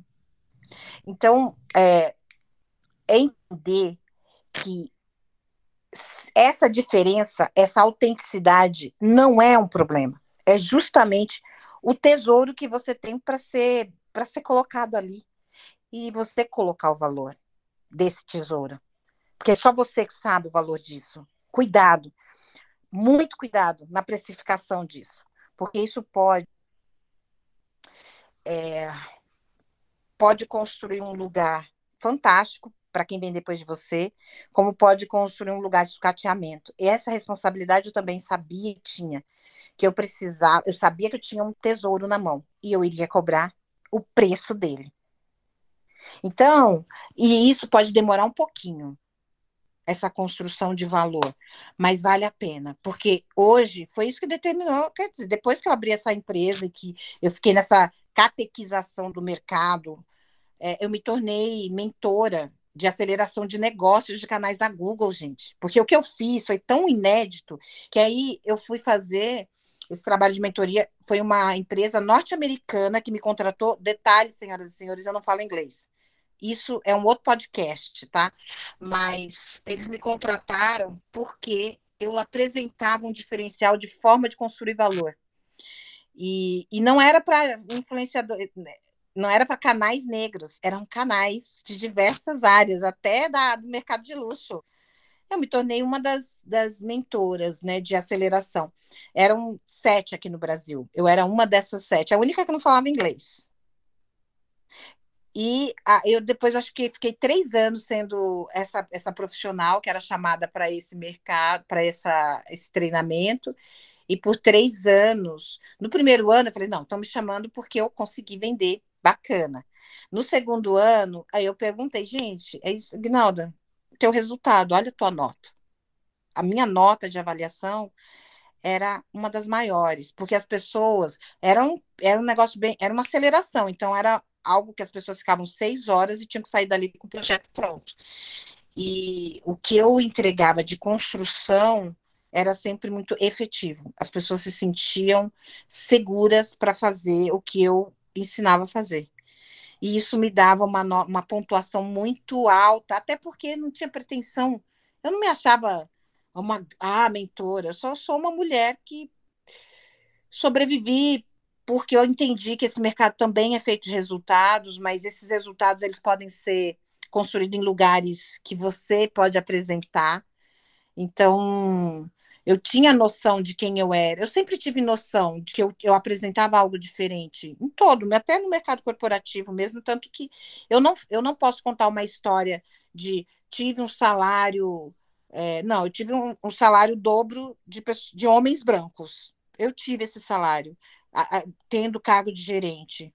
Então, é, é entender que essa diferença, essa autenticidade não é um problema. É justamente o tesouro que você tem para ser para ser colocado ali e você colocar o valor desse tesouro. Porque é só você que sabe o valor disso. Cuidado. Muito cuidado na precificação disso, porque isso pode é, pode construir um lugar fantástico para quem vem depois de você, como pode construir um lugar de sucateamento. E essa responsabilidade eu também sabia que tinha, que eu precisava, eu sabia que eu tinha um tesouro na mão e eu iria cobrar o preço dele. Então, e isso pode demorar um pouquinho, essa construção de valor, mas vale a pena, porque hoje foi isso que determinou, quer dizer, depois que eu abri essa empresa e que eu fiquei nessa catequização do mercado, é, eu me tornei mentora de aceleração de negócios de canais da Google, gente. Porque o que eu fiz foi tão inédito que aí eu fui fazer esse trabalho de mentoria. Foi uma empresa norte-americana que me contratou. Detalhes, senhoras e senhores, eu não falo inglês. Isso é um outro podcast, tá? Mas eles me contrataram porque eu apresentava um diferencial de forma de construir valor. E, e não era para influenciador, não era para canais negros, eram canais de diversas áreas, até da, do mercado de luxo. Eu me tornei uma das, das mentoras né, de aceleração. Eram sete aqui no Brasil. Eu era uma dessas sete, a única que não falava inglês. E a, eu depois acho que fiquei três anos sendo essa, essa profissional que era chamada para esse mercado, para esse treinamento. E por três anos, no primeiro ano, eu falei: não, estão me chamando porque eu consegui vender, bacana. No segundo ano, aí eu perguntei, gente, é isso, Gnalda, teu resultado, olha a tua nota. A minha nota de avaliação era uma das maiores, porque as pessoas eram era um negócio bem, era uma aceleração, então era algo que as pessoas ficavam seis horas e tinham que sair dali com o projeto pronto. E o que eu entregava de construção era sempre muito efetivo. As pessoas se sentiam seguras para fazer o que eu ensinava a fazer. E isso me dava uma, uma pontuação muito alta, até porque não tinha pretensão. Eu não me achava uma ah, mentora, eu só sou uma mulher que sobrevivi porque eu entendi que esse mercado também é feito de resultados, mas esses resultados eles podem ser construídos em lugares que você pode apresentar. Então, eu tinha noção de quem eu era. Eu sempre tive noção de que eu, eu apresentava algo diferente em todo, até no mercado corporativo mesmo, tanto que eu não, eu não posso contar uma história de tive um salário. É, não, eu tive um, um salário dobro de, de homens brancos. Eu tive esse salário, a, a, tendo cargo de gerente.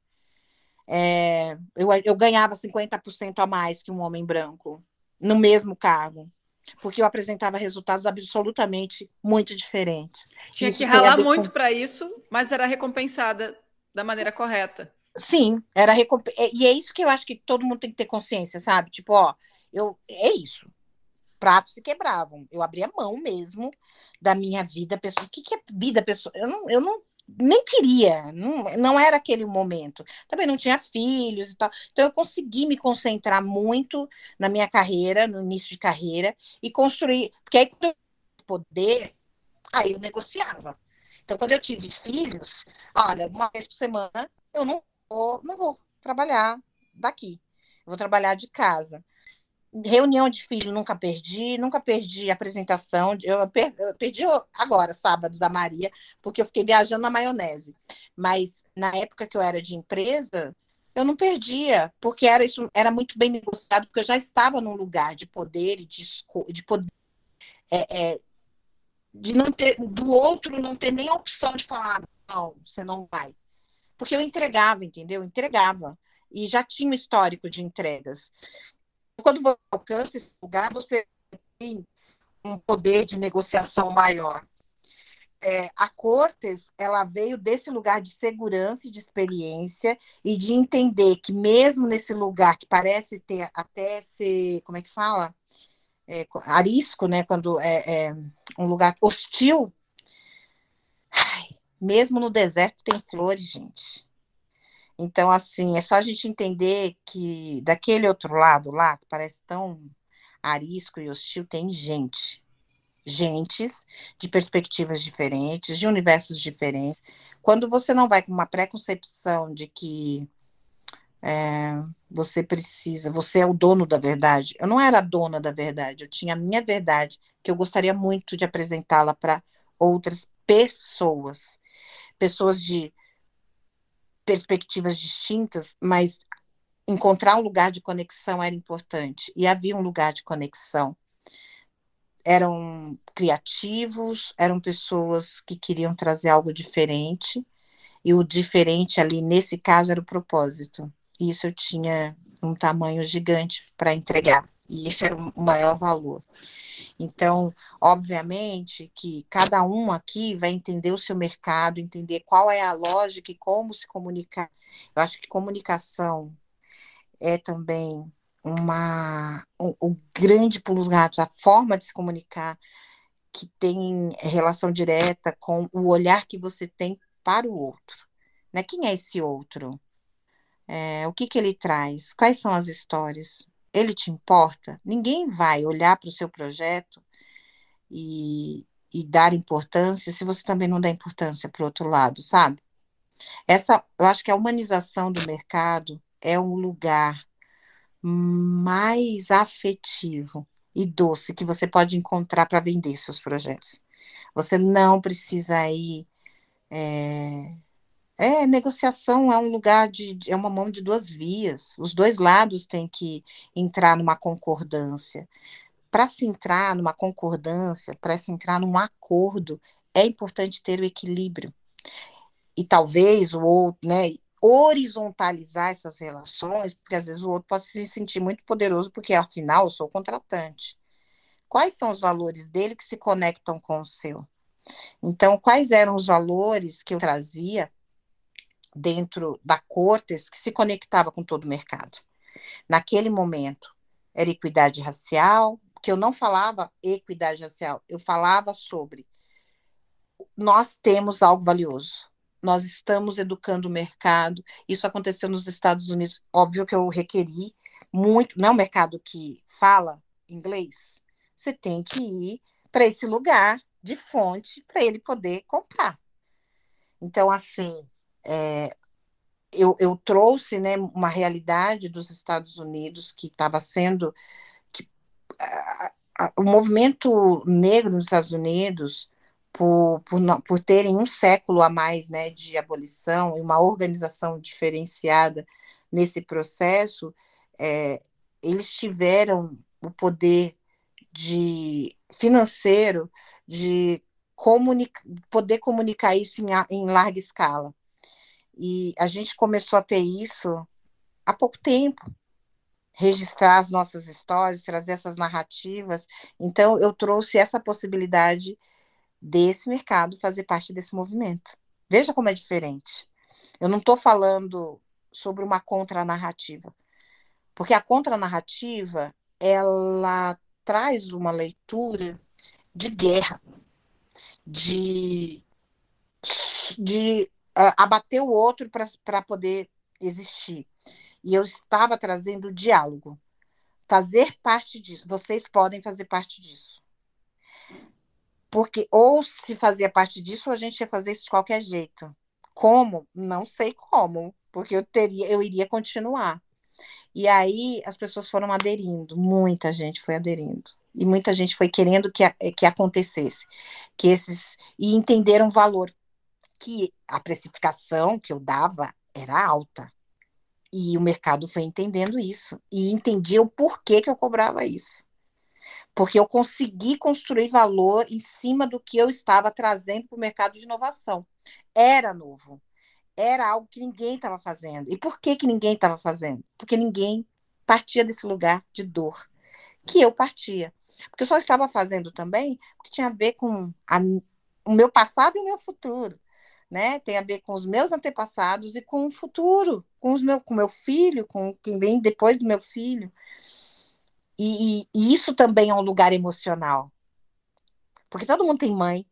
É, eu, eu ganhava 50% a mais que um homem branco, no mesmo cargo porque eu apresentava resultados absolutamente muito diferentes. Tinha isso que ralar muito com... para isso, mas era recompensada da maneira correta. Sim, era recomp... É, e é isso que eu acho que todo mundo tem que ter consciência, sabe? Tipo, ó, eu é isso. Pratos se quebravam. Eu abria mão mesmo da minha vida pessoal. O que, que é vida pessoal? Eu não, eu não nem queria, não, não era aquele momento. Também não tinha filhos e tal. Então eu consegui me concentrar muito na minha carreira, no início de carreira, e construir. Porque aí quando eu poder, aí eu negociava. Então, quando eu tive filhos, olha, uma vez por semana eu não vou, não vou trabalhar daqui. Eu vou trabalhar de casa reunião de filho nunca perdi, nunca perdi apresentação. Eu, per, eu, perdi agora, sábado, da Maria, porque eu fiquei viajando na maionese. Mas na época que eu era de empresa, eu não perdia, porque era isso era muito bem negociado, porque eu já estava num lugar de poder e de, de poder. É, é, de não ter, do outro não ter nem a opção de falar, não, você não vai. Porque eu entregava, entendeu? Eu entregava. E já tinha um histórico de entregas quando você alcança esse lugar, você tem um poder de negociação maior. É, a Cortes ela veio desse lugar de segurança e de experiência e de entender que mesmo nesse lugar que parece ter até ser como é que fala? É, arisco né quando é, é um lugar hostil. Mesmo no deserto tem flores gente então, assim, é só a gente entender que daquele outro lado lá, que parece tão arisco e hostil, tem gente. Gentes de perspectivas diferentes, de universos diferentes. Quando você não vai com uma preconcepção de que é, você precisa, você é o dono da verdade. Eu não era dona da verdade, eu tinha a minha verdade, que eu gostaria muito de apresentá-la para outras pessoas. Pessoas de perspectivas distintas, mas encontrar um lugar de conexão era importante. E havia um lugar de conexão. Eram criativos, eram pessoas que queriam trazer algo diferente, e o diferente ali, nesse caso, era o propósito. E isso eu tinha um tamanho gigante para entregar, e esse era o maior valor. Então, obviamente que cada um aqui vai entender o seu mercado, entender qual é a lógica e como se comunicar. Eu acho que comunicação é também uma o um, um grande pulo dos gatos, a forma de se comunicar que tem relação direta com o olhar que você tem para o outro. Né? Quem é esse outro? É, o que, que ele traz? Quais são as histórias? Ele te importa, ninguém vai olhar para o seu projeto e, e dar importância se você também não dá importância para o outro lado, sabe? Essa, eu acho que a humanização do mercado é um lugar mais afetivo e doce que você pode encontrar para vender seus projetos. Você não precisa ir é, é, negociação é um lugar de, é uma mão de duas vias. Os dois lados têm que entrar numa concordância. Para se entrar numa concordância, para se entrar num acordo, é importante ter o equilíbrio. E talvez o outro, né, horizontalizar essas relações, porque às vezes o outro pode se sentir muito poderoso, porque afinal eu sou o contratante. Quais são os valores dele que se conectam com o seu? Então, quais eram os valores que eu trazia dentro da Cortes que se conectava com todo o mercado. Naquele momento, era equidade racial, que eu não falava equidade racial, eu falava sobre nós temos algo valioso. Nós estamos educando o mercado. Isso aconteceu nos Estados Unidos. Óbvio que eu requeri muito, não é um mercado que fala inglês. Você tem que ir para esse lugar de fonte para ele poder comprar. Então, assim, é, eu, eu, trouxe né, uma realidade dos Estados Unidos que estava sendo. Que, a, a, o movimento negro nos Estados Unidos, por, por, por terem um século a mais né, de abolição e uma organização diferenciada nesse processo, é, eles tiveram o poder de financeiro de comunica, poder comunicar isso em, em larga escala. E a gente começou a ter isso há pouco tempo registrar as nossas histórias, trazer essas narrativas. Então, eu trouxe essa possibilidade desse mercado fazer parte desse movimento. Veja como é diferente. Eu não estou falando sobre uma contranarrativa, porque a contranarrativa ela traz uma leitura de guerra, de, de uh, abater o outro para poder existir. E eu estava trazendo o diálogo. Fazer parte disso. Vocês podem fazer parte disso. Porque, ou se fazia parte disso, a gente ia fazer isso de qualquer jeito. Como? Não sei como, porque eu teria, eu iria continuar. E aí as pessoas foram aderindo, muita gente foi aderindo. E muita gente foi querendo que, que acontecesse, que esses e entenderam o valor que a precificação que eu dava era alta. E o mercado foi entendendo isso e entendia o porquê que eu cobrava isso. Porque eu consegui construir valor em cima do que eu estava trazendo para o mercado de inovação. Era novo era algo que ninguém estava fazendo. E por que, que ninguém estava fazendo? Porque ninguém partia desse lugar de dor que eu partia. Porque eu só estava fazendo também porque tinha a ver com a, o meu passado e o meu futuro. Né? Tem a ver com os meus antepassados e com o futuro, com os meu, com meu filho, com quem vem depois do meu filho. E, e, e isso também é um lugar emocional. Porque todo mundo tem mãe,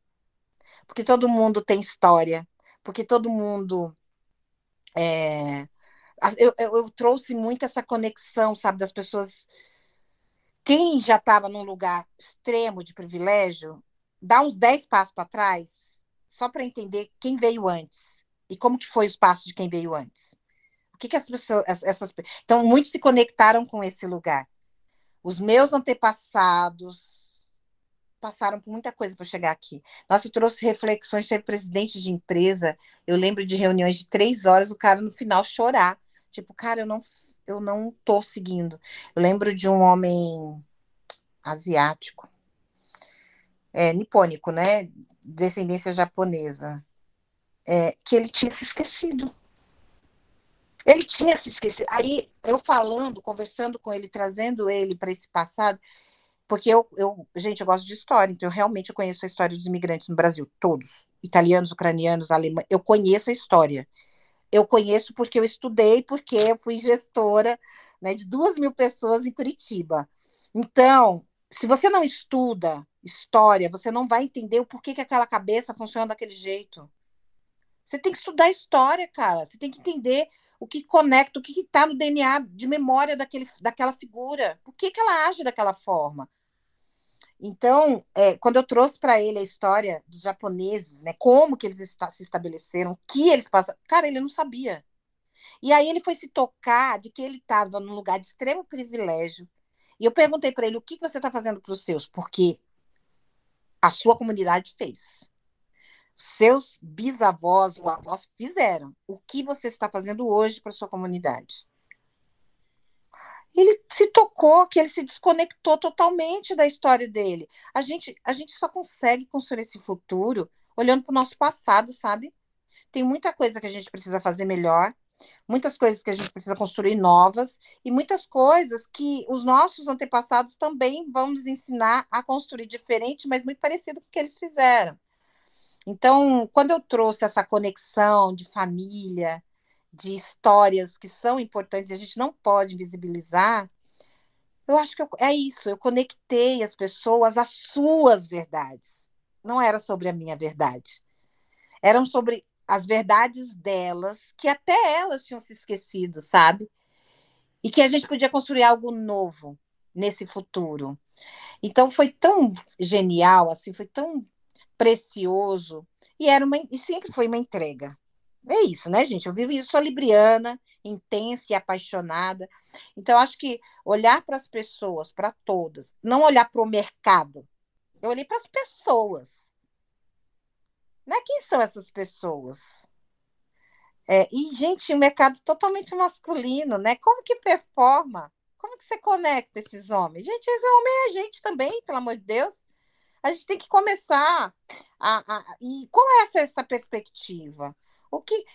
porque todo mundo tem história, porque todo mundo é, eu, eu, eu, trouxe muito essa conexão, sabe, das pessoas. Quem já estava num lugar extremo de privilégio, dá uns 10 passos para trás, só para entender quem veio antes e como que foi os passos de quem veio antes. O que, que as pessoas. Essas, então, muitos se conectaram com esse lugar. Os meus antepassados, passaram por muita coisa para chegar aqui. Nossa, eu trouxe reflexões, teve presidente de empresa, eu lembro de reuniões de três horas, o cara no final chorar. Tipo, cara, eu não, eu não tô seguindo. Eu lembro de um homem asiático, é, nipônico, né? Descendência japonesa, é, que ele tinha se esquecido. Ele tinha se esquecido. Aí, eu falando, conversando com ele, trazendo ele para esse passado, porque eu, eu, gente, eu gosto de história, então eu realmente conheço a história dos imigrantes no Brasil, todos. Italianos, ucranianos, alemães, eu conheço a história. Eu conheço porque eu estudei, porque eu fui gestora né, de duas mil pessoas em Curitiba. Então, se você não estuda história, você não vai entender o porquê que aquela cabeça funciona daquele jeito. Você tem que estudar história, cara. Você tem que entender o que conecta, o que está no DNA de memória daquele, daquela figura. Por que, que ela age daquela forma? Então, é, quando eu trouxe para ele a história dos japoneses, né, como que eles está, se estabeleceram, que eles passaram, cara, ele não sabia. E aí ele foi se tocar de que ele estava num lugar de extremo privilégio. E eu perguntei para ele o que, que você está fazendo para os seus, porque a sua comunidade fez. Seus bisavós ou avós fizeram. O que você está fazendo hoje para sua comunidade? ele se tocou, que ele se desconectou totalmente da história dele. A gente, a gente só consegue construir esse futuro olhando para o nosso passado, sabe? Tem muita coisa que a gente precisa fazer melhor, muitas coisas que a gente precisa construir novas e muitas coisas que os nossos antepassados também vão nos ensinar a construir diferente, mas muito parecido com o que eles fizeram. Então, quando eu trouxe essa conexão de família, de histórias que são importantes e a gente não pode visibilizar, eu acho que eu, é isso, eu conectei as pessoas às suas verdades. Não era sobre a minha verdade. Eram sobre as verdades delas, que até elas tinham se esquecido, sabe? E que a gente podia construir algo novo nesse futuro. Então foi tão genial, assim, foi tão precioso e era uma e sempre foi uma entrega. É isso, né, gente? Eu vivo isso, sou libriana, intensa e apaixonada. Então, acho que olhar para as pessoas, para todas, não olhar para o mercado. Eu olhei para as pessoas. Né? Quem são essas pessoas? É, e, gente, o mercado totalmente masculino, né? Como que performa? Como que você conecta esses homens? Gente, esse homem é a gente também, pelo amor de Deus. A gente tem que começar a. a e qual é essa, essa perspectiva? O que.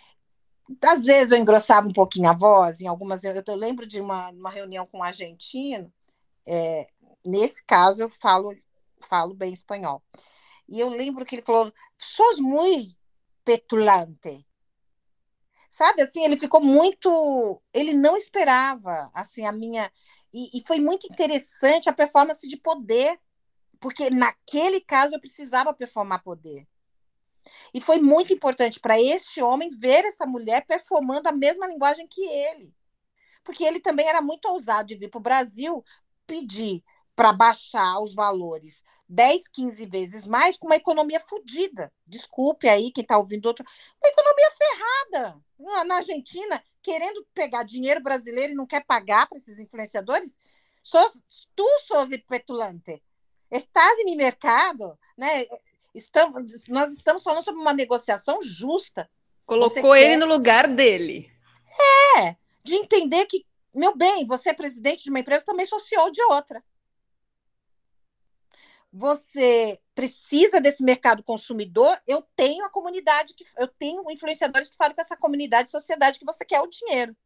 Às vezes eu engrossava um pouquinho a voz, em algumas. Eu, eu lembro de uma, uma reunião com um argentino, é, nesse caso eu falo, falo bem espanhol. E eu lembro que ele falou: sos muito petulante. Sabe, assim, ele ficou muito. Ele não esperava, assim, a minha. E, e foi muito interessante a performance de poder, porque naquele caso eu precisava performar poder. E foi muito importante para este homem ver essa mulher performando a mesma linguagem que ele. Porque ele também era muito ousado de vir para o Brasil pedir para baixar os valores 10, 15 vezes mais com uma economia fodida. Desculpe aí quem está ouvindo outro. Uma economia ferrada. Na Argentina, querendo pegar dinheiro brasileiro e não quer pagar para esses influenciadores. Sos, tu sos petulante. Estás em mercado, né? Estamos, nós estamos falando sobre uma negociação justa. Colocou ele no lugar dele. É, de entender que, meu bem, você é presidente de uma empresa, também sou CEO de outra. Você precisa desse mercado consumidor, eu tenho a comunidade, que eu tenho influenciadores que falam com essa comunidade, sociedade que você quer o dinheiro.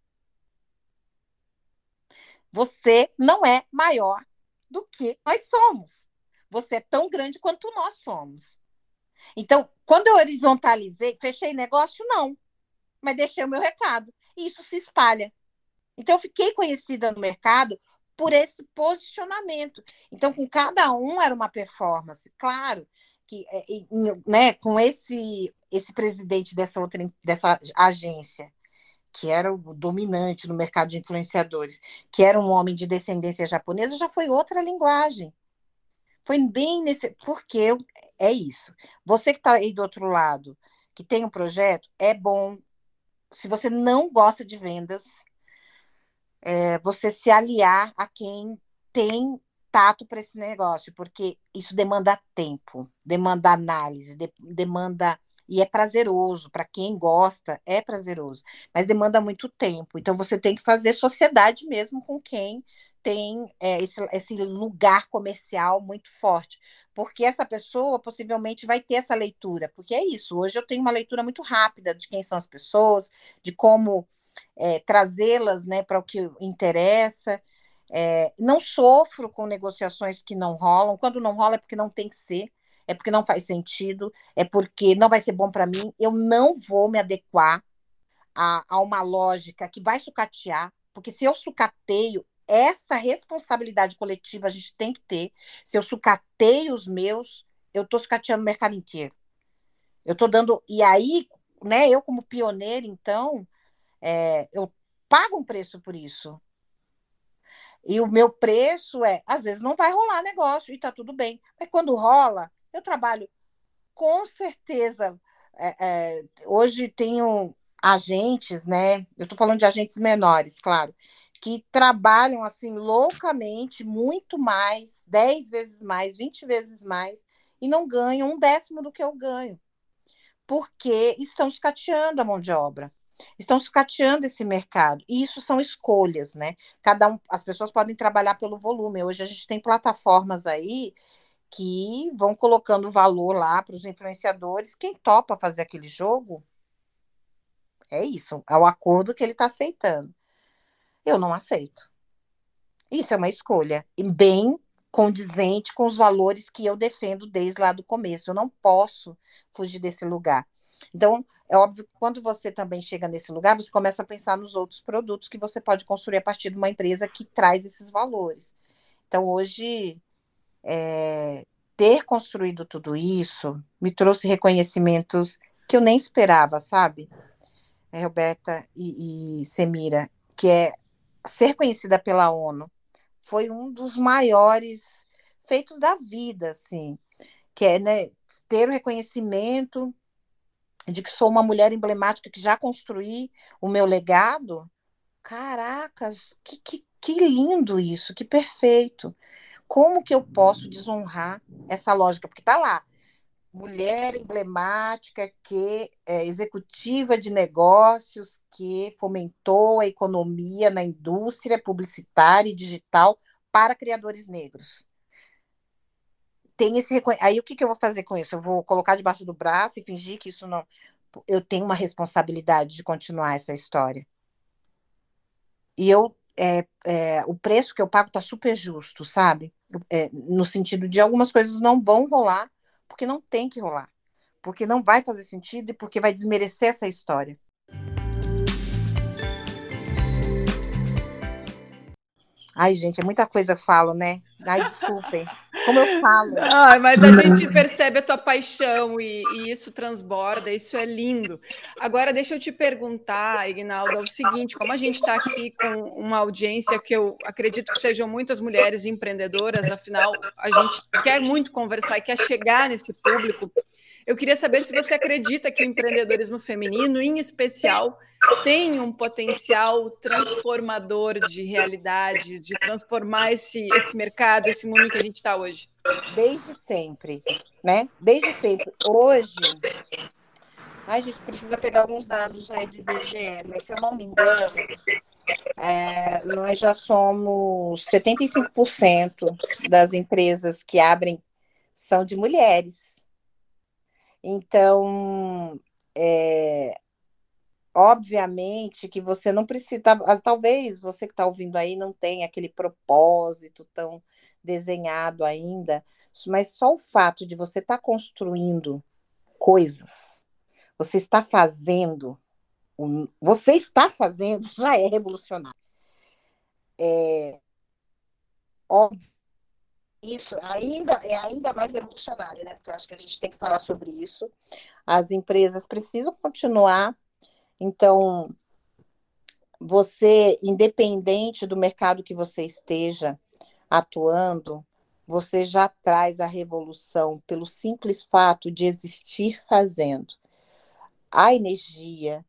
Você não é maior do que nós somos. Você é tão grande quanto nós somos. Então, quando eu horizontalizei, fechei negócio? Não. Mas deixei o meu recado. E isso se espalha. Então, eu fiquei conhecida no mercado por esse posicionamento. Então, com cada um era uma performance. Claro que é, né, com esse, esse presidente dessa outra dessa agência, que era o dominante no mercado de influenciadores, que era um homem de descendência japonesa, já foi outra linguagem. Foi bem nesse. Porque é isso. Você que está aí do outro lado, que tem um projeto, é bom. Se você não gosta de vendas, é, você se aliar a quem tem tato para esse negócio, porque isso demanda tempo, demanda análise, de, demanda. E é prazeroso, para quem gosta, é prazeroso, mas demanda muito tempo. Então, você tem que fazer sociedade mesmo com quem tem é, esse, esse lugar comercial muito forte, porque essa pessoa possivelmente vai ter essa leitura, porque é isso. Hoje eu tenho uma leitura muito rápida de quem são as pessoas, de como é, trazê-las né, para o que interessa. É, não sofro com negociações que não rolam. Quando não rola é porque não tem que ser, é porque não faz sentido, é porque não vai ser bom para mim. Eu não vou me adequar a, a uma lógica que vai sucatear, porque se eu sucateio, essa responsabilidade coletiva a gente tem que ter. Se eu sucateio os meus, eu estou sucateando o mercado inteiro. Eu estou dando. E aí, né, eu, como pioneiro, então, é, eu pago um preço por isso. E o meu preço é, às vezes não vai rolar negócio e está tudo bem. Mas quando rola, eu trabalho com certeza. É, é, hoje tenho agentes, né? Eu estou falando de agentes menores, claro, que trabalham assim loucamente, muito mais, 10 vezes mais, 20 vezes mais, e não ganham um décimo do que eu ganho. Porque estão escateando a mão de obra. Estão sucateando esse mercado. E isso são escolhas, né? Cada um, as pessoas podem trabalhar pelo volume. Hoje a gente tem plataformas aí que vão colocando valor lá para os influenciadores. Quem topa fazer aquele jogo, é isso, é o acordo que ele está aceitando. Eu não aceito. Isso é uma escolha, bem condizente com os valores que eu defendo desde lá do começo. Eu não posso fugir desse lugar. Então, é óbvio que quando você também chega nesse lugar, você começa a pensar nos outros produtos que você pode construir a partir de uma empresa que traz esses valores. Então, hoje, é, ter construído tudo isso me trouxe reconhecimentos que eu nem esperava, sabe? É, Roberta e, e Semira, que é ser conhecida pela ONU, foi um dos maiores feitos da vida, assim, que é né, ter o reconhecimento de que sou uma mulher emblemática que já construí o meu legado. Caracas, que, que, que lindo isso, que perfeito. Como que eu posso desonrar essa lógica? Porque está lá, mulher emblemática que é executiva de negócios que fomentou a economia na indústria publicitária e digital para criadores negros. Tem esse aí o que, que eu vou fazer com isso? Eu vou colocar debaixo do braço e fingir que isso não eu tenho uma responsabilidade de continuar essa história. E eu é, é, o preço que eu pago está super justo, sabe? É, no sentido de algumas coisas não vão rolar porque não tem que rolar, porque não vai fazer sentido e porque vai desmerecer essa história. Ai, gente, é muita coisa que eu falo, né? Ai, desculpem. Como eu falo. Ai, mas a gente <laughs> percebe a tua paixão e, e, isso transborda, isso é lindo. Agora, deixa eu te perguntar, Ignaldo, é o seguinte: como a gente está aqui com uma audiência que eu acredito que sejam muitas mulheres empreendedoras, afinal, a gente quer muito conversar e quer chegar nesse público. Eu queria saber se você acredita que o empreendedorismo feminino, em especial, tem um potencial transformador de realidades, de transformar esse, esse mercado, esse mundo que a gente está hoje. Desde sempre, né? Desde sempre. Hoje, a gente precisa pegar alguns dados aí do IBGE, mas se eu não me engano, é, nós já somos 75% das empresas que abrem são de mulheres. Então, é, obviamente que você não precisa, talvez você que está ouvindo aí não tenha aquele propósito tão desenhado ainda, mas só o fato de você estar tá construindo coisas, você está fazendo, você está fazendo <laughs> já é revolucionário. É, óbvio isso ainda é ainda mais revolucionário, né? Porque eu acho que a gente tem que falar sobre isso. As empresas precisam continuar. Então, você, independente do mercado que você esteja atuando, você já traz a revolução pelo simples fato de existir fazendo. A energia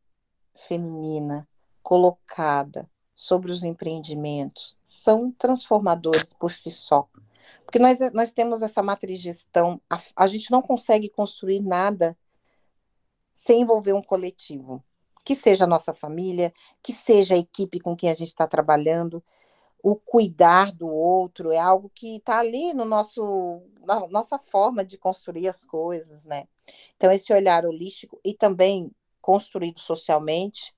feminina colocada sobre os empreendimentos são transformadores por si só. Porque nós, nós temos essa matriz de gestão, a, a gente não consegue construir nada sem envolver um coletivo, que seja a nossa família, que seja a equipe com quem a gente está trabalhando. O cuidar do outro é algo que está ali no nosso, na nossa forma de construir as coisas, né? Então, esse olhar holístico e também construído socialmente,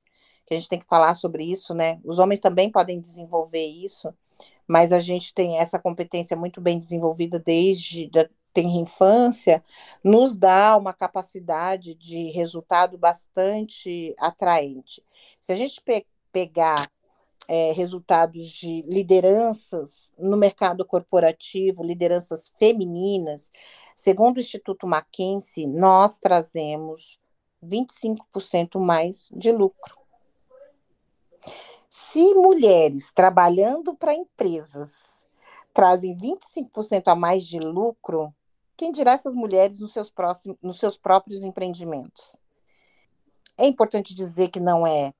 que a gente tem que falar sobre isso, né? Os homens também podem desenvolver isso, mas a gente tem essa competência muito bem desenvolvida desde a tenra infância, nos dá uma capacidade de resultado bastante atraente. Se a gente pe pegar é, resultados de lideranças no mercado corporativo, lideranças femininas, segundo o Instituto Mackenzie, nós trazemos 25% mais de lucro. Se mulheres trabalhando para empresas trazem 25% a mais de lucro, quem dirá essas mulheres nos seus, próximos, nos seus próprios empreendimentos? É importante dizer que não é,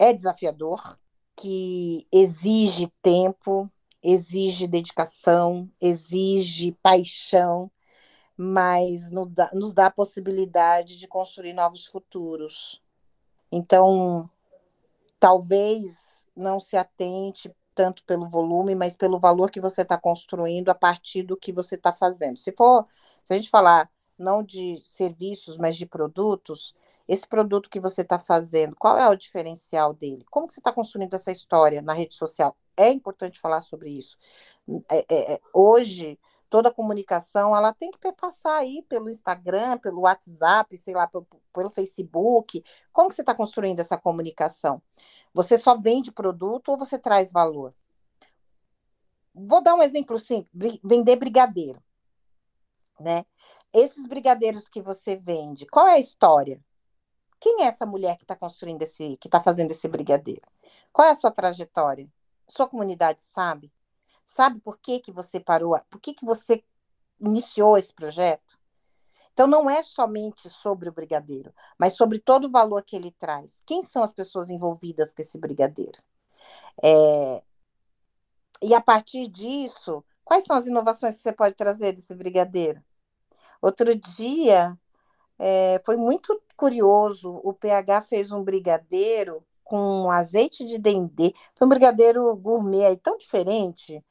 é desafiador, que exige tempo, exige dedicação, exige paixão, mas nos dá, nos dá a possibilidade de construir novos futuros. Então, talvez não se atente tanto pelo volume, mas pelo valor que você está construindo a partir do que você está fazendo. Se for, se a gente falar não de serviços, mas de produtos, esse produto que você está fazendo, qual é o diferencial dele? Como que você está construindo essa história na rede social? É importante falar sobre isso. É, é, é hoje, toda a comunicação, ela tem que passar aí pelo Instagram, pelo WhatsApp, sei lá, pelo, pelo Facebook. Como que você está construindo essa comunicação? Você só vende produto ou você traz valor? Vou dar um exemplo simples: vender brigadeiro, né? Esses brigadeiros que você vende, qual é a história? Quem é essa mulher que está construindo esse, que está fazendo esse brigadeiro? Qual é a sua trajetória? Sua comunidade sabe? Sabe por que, que você parou? Por que, que você iniciou esse projeto? Então, não é somente sobre o brigadeiro, mas sobre todo o valor que ele traz. Quem são as pessoas envolvidas com esse brigadeiro? É... E a partir disso, quais são as inovações que você pode trazer desse brigadeiro? Outro dia, é, foi muito curioso, o PH fez um brigadeiro com azeite de dendê, foi um brigadeiro gourmet aí, tão diferente,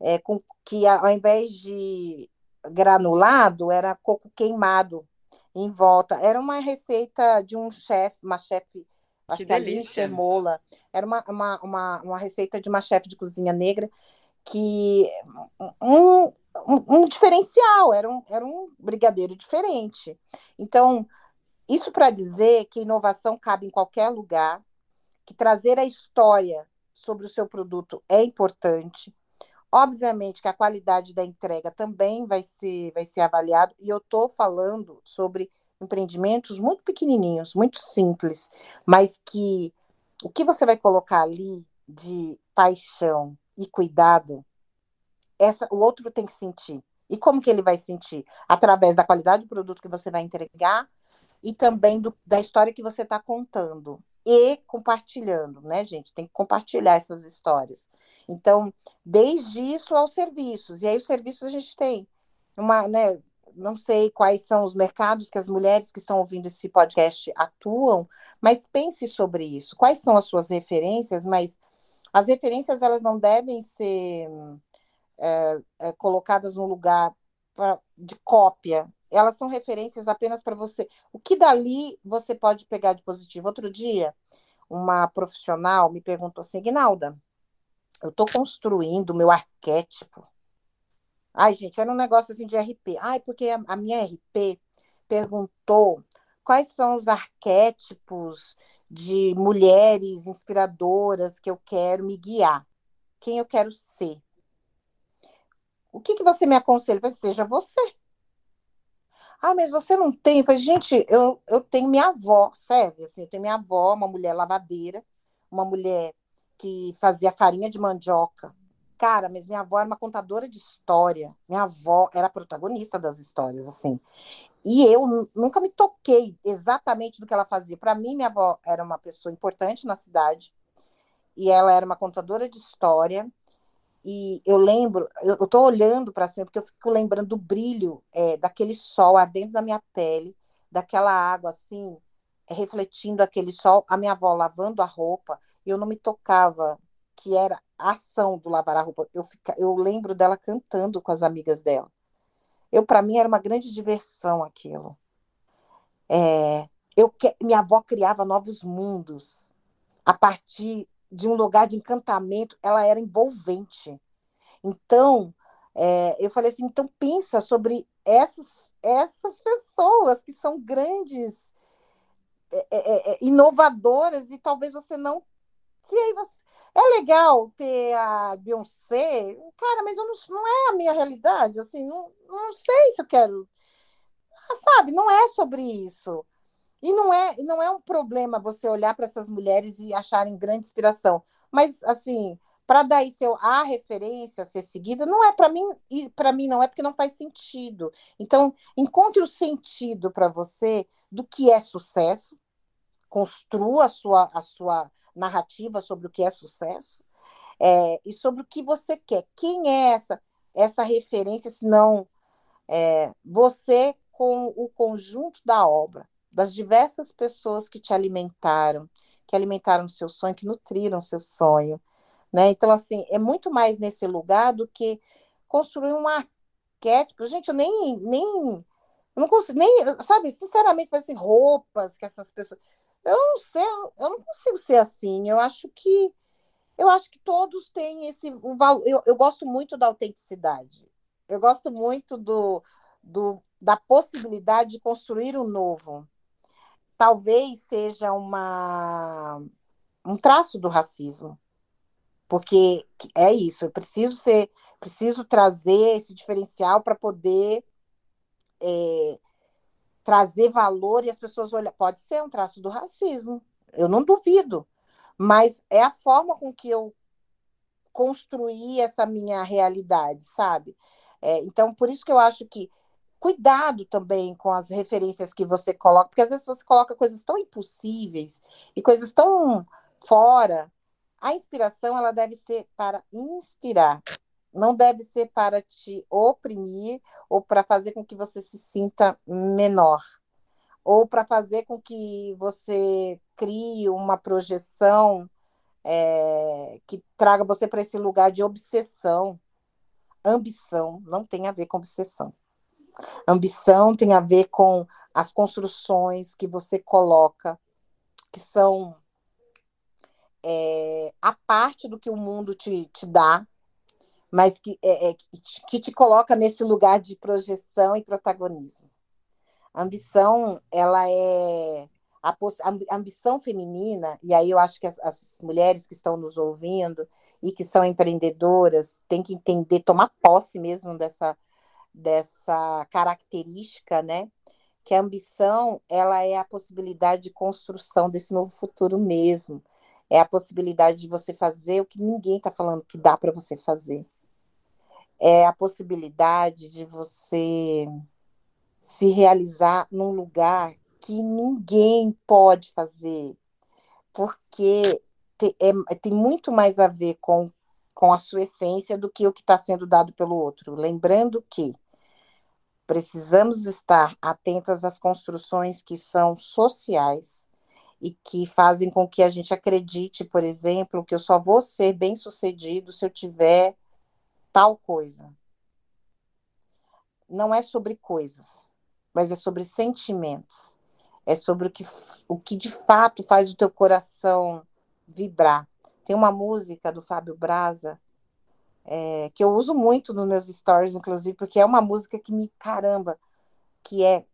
é, com, que ao invés de granulado, era coco queimado em volta. Era uma receita de um chefe, uma chefe, acho que, que delícia. Mola. Era uma, uma, uma, uma receita de uma chefe de cozinha negra que um, um, um, diferencial, era um, era um brigadeiro diferente. Então, isso para dizer que inovação cabe em qualquer lugar, que trazer a história sobre o seu produto é importante, Obviamente que a qualidade da entrega também vai ser, vai ser avaliado, e eu estou falando sobre empreendimentos muito pequenininhos, muito simples, mas que o que você vai colocar ali de paixão e cuidado, essa, o outro tem que sentir. E como que ele vai sentir? Através da qualidade do produto que você vai entregar e também do, da história que você está contando e compartilhando, né, gente? Tem que compartilhar essas histórias. Então, desde isso aos serviços. E aí, os serviços a gente tem uma, né? Não sei quais são os mercados que as mulheres que estão ouvindo esse podcast atuam, mas pense sobre isso. Quais são as suas referências? Mas as referências elas não devem ser é, é, colocadas no lugar pra, de cópia, elas são referências apenas para você. O que dali você pode pegar de positivo? Outro dia, uma profissional me perguntou assim, Ginalda, eu estou construindo o meu arquétipo. Ai, gente, era um negócio assim de RP. Ai, porque a, a minha RP perguntou quais são os arquétipos de mulheres inspiradoras que eu quero me guiar, quem eu quero ser. O que, que você me aconselha? Seja você. Ah, mas você não tem? Eu falei, gente, eu, eu tenho minha avó, serve? Assim, eu tenho minha avó, uma mulher lavadeira, uma mulher que fazia farinha de mandioca. Cara, mas minha avó era uma contadora de história. Minha avó era protagonista das histórias, assim. E eu nunca me toquei exatamente do que ela fazia. Para mim, minha avó era uma pessoa importante na cidade. E ela era uma contadora de história. E eu lembro, eu estou olhando para cima, porque eu fico lembrando do brilho é, daquele sol ardendo na minha pele, daquela água assim, é, refletindo aquele sol, a minha avó lavando a roupa, eu não me tocava que era a ação do lavar a roupa. Eu, fica, eu lembro dela cantando com as amigas dela. Eu, para mim, era uma grande diversão aquilo. É, eu que, minha avó criava novos mundos a partir de um lugar de encantamento, ela era envolvente. Então, é, eu falei assim, então pensa sobre essas, essas pessoas que são grandes, é, é, é inovadoras, e talvez você não. Se aí você, é legal ter a Beyoncé, cara, mas eu não, não é a minha realidade, assim, não, não sei se eu quero. Ah, sabe, não é sobre isso. E não é, não é um problema você olhar para essas mulheres e acharem grande inspiração. Mas, assim, para daí ser a referência a ser seguida, não é para mim, e para mim não é porque não faz sentido. Então, encontre o sentido para você do que é sucesso, construa a sua, a sua narrativa sobre o que é sucesso é, e sobre o que você quer. Quem é essa, essa referência, se não é, você com o conjunto da obra? Das diversas pessoas que te alimentaram, que alimentaram seu sonho, que nutriram seu sonho, né? Então, assim, é muito mais nesse lugar do que construir um arquétipo. Gente, eu nem, nem, eu não consigo, nem, sabe, sinceramente, assim, roupas que essas pessoas, eu não sei, eu não consigo ser assim, eu acho que, eu acho que todos têm esse, o valor, eu, eu gosto muito da autenticidade, Eu gosto muito do, do, da possibilidade de construir o um novo. Talvez seja uma, um traço do racismo. Porque é isso, eu preciso ser, preciso trazer esse diferencial para poder é, trazer valor e as pessoas olham. Pode ser um traço do racismo, eu não duvido, mas é a forma com que eu construí essa minha realidade, sabe? É, então, por isso que eu acho que cuidado também com as referências que você coloca, porque às vezes você coloca coisas tão impossíveis e coisas tão fora. A inspiração ela deve ser para inspirar, não deve ser para te oprimir ou para fazer com que você se sinta menor, ou para fazer com que você crie uma projeção é, que traga você para esse lugar de obsessão. Ambição não tem a ver com obsessão. Ambição tem a ver com as construções que você coloca, que são é, a parte do que o mundo te, te dá, mas que, é, é, que te coloca nesse lugar de projeção e protagonismo. A ambição, ela é a, a, ambição feminina, e aí eu acho que as, as, mulheres que estão nos ouvindo e que são empreendedoras têm que entender, tomar posse mesmo dessa, dessa característica, né? Que a ambição, ela é a possibilidade de construção desse novo futuro mesmo. É a possibilidade de você fazer o que ninguém está falando que dá para você fazer é a possibilidade de você se realizar num lugar que ninguém pode fazer, porque tem, é, tem muito mais a ver com, com a sua essência do que o que está sendo dado pelo outro. Lembrando que precisamos estar atentas às construções que são sociais e que fazem com que a gente acredite, por exemplo, que eu só vou ser bem sucedido se eu tiver tal coisa. Não é sobre coisas, mas é sobre sentimentos. É sobre o que, o que de fato faz o teu coração vibrar. Tem uma música do Fábio Braza é, que eu uso muito nos meus stories, inclusive, porque é uma música que me caramba, que é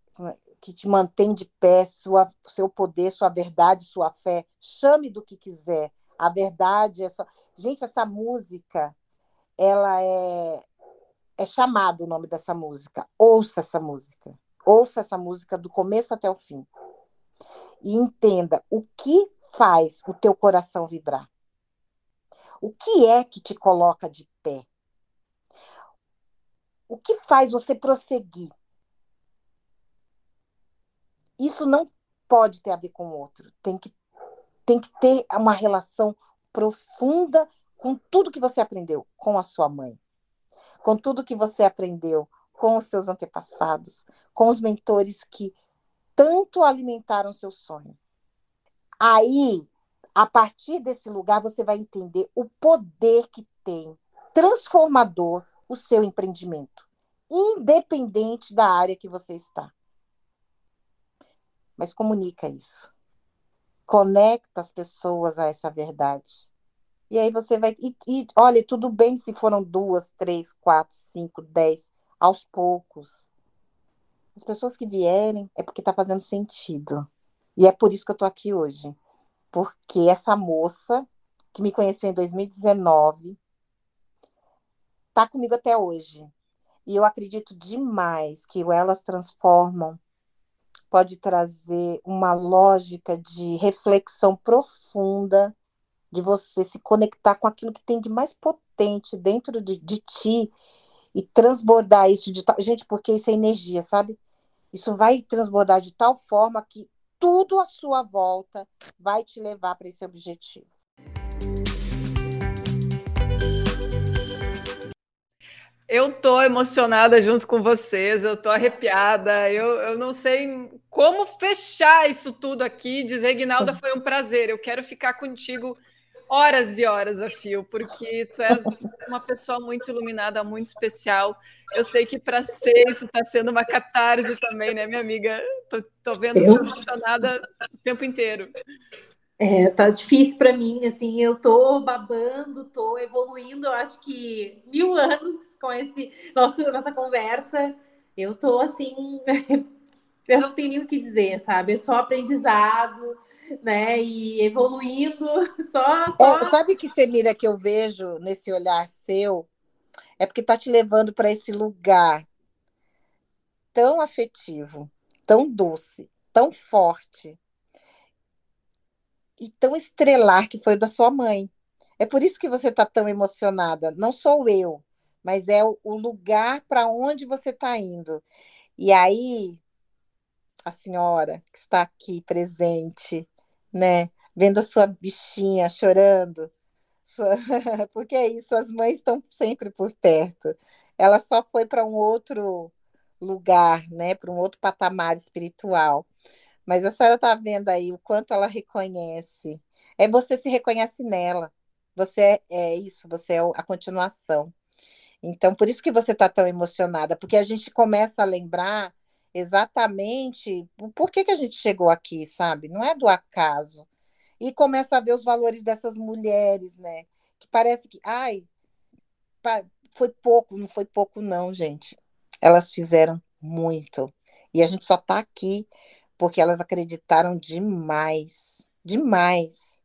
que te mantém de pé, sua, seu poder, sua verdade, sua fé. Chame do que quiser. A verdade é só. Gente, essa música ela é, é chamado o nome dessa música. Ouça essa música. Ouça essa música do começo até o fim. E entenda o que faz o teu coração vibrar. O que é que te coloca de pé? O que faz você prosseguir? Isso não pode ter a ver com o outro. Tem que, tem que ter uma relação profunda com tudo que você aprendeu com a sua mãe, com tudo que você aprendeu com os seus antepassados, com os mentores que tanto alimentaram seu sonho. Aí, a partir desse lugar, você vai entender o poder que tem transformador o seu empreendimento, independente da área que você está. Mas comunica isso. Conecta as pessoas a essa verdade. E aí você vai. E, e olha, tudo bem se foram duas, três, quatro, cinco, dez, aos poucos. As pessoas que vierem é porque está fazendo sentido. E é por isso que eu estou aqui hoje. Porque essa moça, que me conheceu em 2019, está comigo até hoje. E eu acredito demais que o Elas Transformam pode trazer uma lógica de reflexão profunda de você se conectar com aquilo que tem de mais potente dentro de, de ti e transbordar isso de tal. Gente, porque isso é energia, sabe? Isso vai transbordar de tal forma que tudo à sua volta vai te levar para esse objetivo. Eu tô emocionada junto com vocês, eu tô arrepiada, eu, eu não sei como fechar isso tudo aqui. Dizer, Guinalda, foi um prazer. Eu quero ficar contigo horas e horas a fio, porque tu és uma pessoa muito iluminada, muito especial. Eu sei que para ser isso está sendo uma catarse também, né, minha amiga? Tô, tô vendo tu emocionada o tempo inteiro. É, tá difícil para mim, assim, eu tô babando, tô evoluindo, eu acho que mil anos com esse nosso nossa conversa. Eu tô assim, <laughs> eu não tenho nem o que dizer, sabe? É só aprendizado, né? E evoluindo, só. <laughs> só... É, sabe que, Semira, que eu vejo nesse olhar seu? É porque tá te levando para esse lugar tão afetivo, tão doce, tão forte e tão estrelar que foi o da sua mãe. É por isso que você está tão emocionada. Não sou eu, mas é o, lugar para onde você está indo. E aí, a senhora que está aqui presente, né, vendo a sua bichinha chorando, sua... <laughs> porque é isso, as mães estão sempre por perto. Ela só foi para um outro lugar, né, para um outro patamar espiritual. Mas a senhora está vendo aí o quanto ela reconhece. É você se reconhece nela. Você é, é isso, você é a continuação. Então, por isso que você está tão emocionada, porque a gente começa a lembrar exatamente por que, que a gente chegou aqui, sabe? Não é do acaso. E começa a ver os valores dessas mulheres, né? Que parece que, ai, foi pouco, não foi pouco, não, gente. Elas fizeram muito. E a gente só está aqui porque elas acreditaram demais, demais.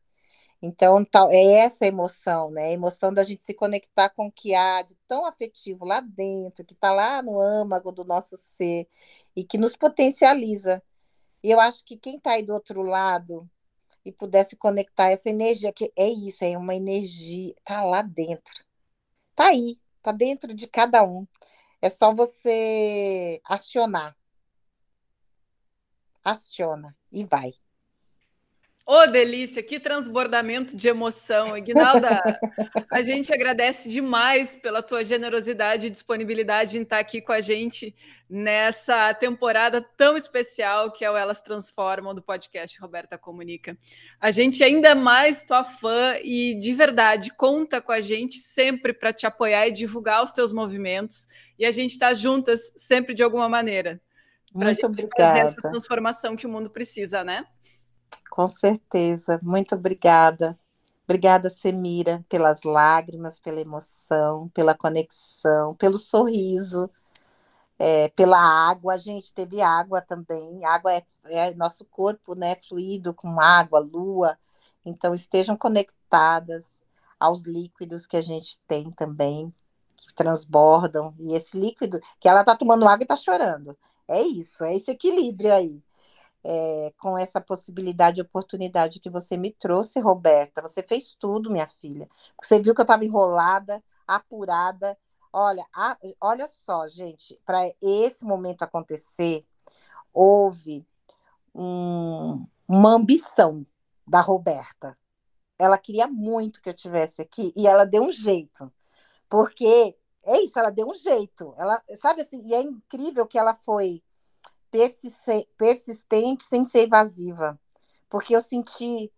Então, tal, é essa emoção, né? A emoção da gente se conectar com o que há de tão afetivo lá dentro, que está lá no âmago do nosso ser e que nos potencializa. E eu acho que quem está aí do outro lado e pudesse conectar essa energia, que é isso, é uma energia, tá lá dentro. Tá aí, tá dentro de cada um. É só você acionar aciona e vai. Ô, oh, delícia, que transbordamento de emoção. Ignalda, a gente agradece demais pela tua generosidade e disponibilidade em estar aqui com a gente nessa temporada tão especial que é o Elas Transformam do podcast Roberta Comunica. A gente ainda é mais tua fã e de verdade conta com a gente sempre para te apoiar e divulgar os teus movimentos e a gente está juntas sempre de alguma maneira. Muito obrigada. Fazer essa transformação que o mundo precisa, né? Com certeza. Muito obrigada. Obrigada, Semira, pelas lágrimas, pela emoção, pela conexão, pelo sorriso, é, pela água. A gente teve água também. Água é, é nosso corpo, né? Fluido com água, lua. Então, estejam conectadas aos líquidos que a gente tem também, que transbordam. E esse líquido, que ela está tomando água e está chorando. É isso, é esse equilíbrio aí. É, com essa possibilidade e oportunidade que você me trouxe, Roberta. Você fez tudo, minha filha. Você viu que eu estava enrolada, apurada. Olha, a, olha só, gente, para esse momento acontecer, houve um, uma ambição da Roberta. Ela queria muito que eu tivesse aqui e ela deu um jeito, porque é isso, ela deu um jeito. Ela, sabe assim, e é incrível que ela foi persistente sem ser evasiva, porque eu senti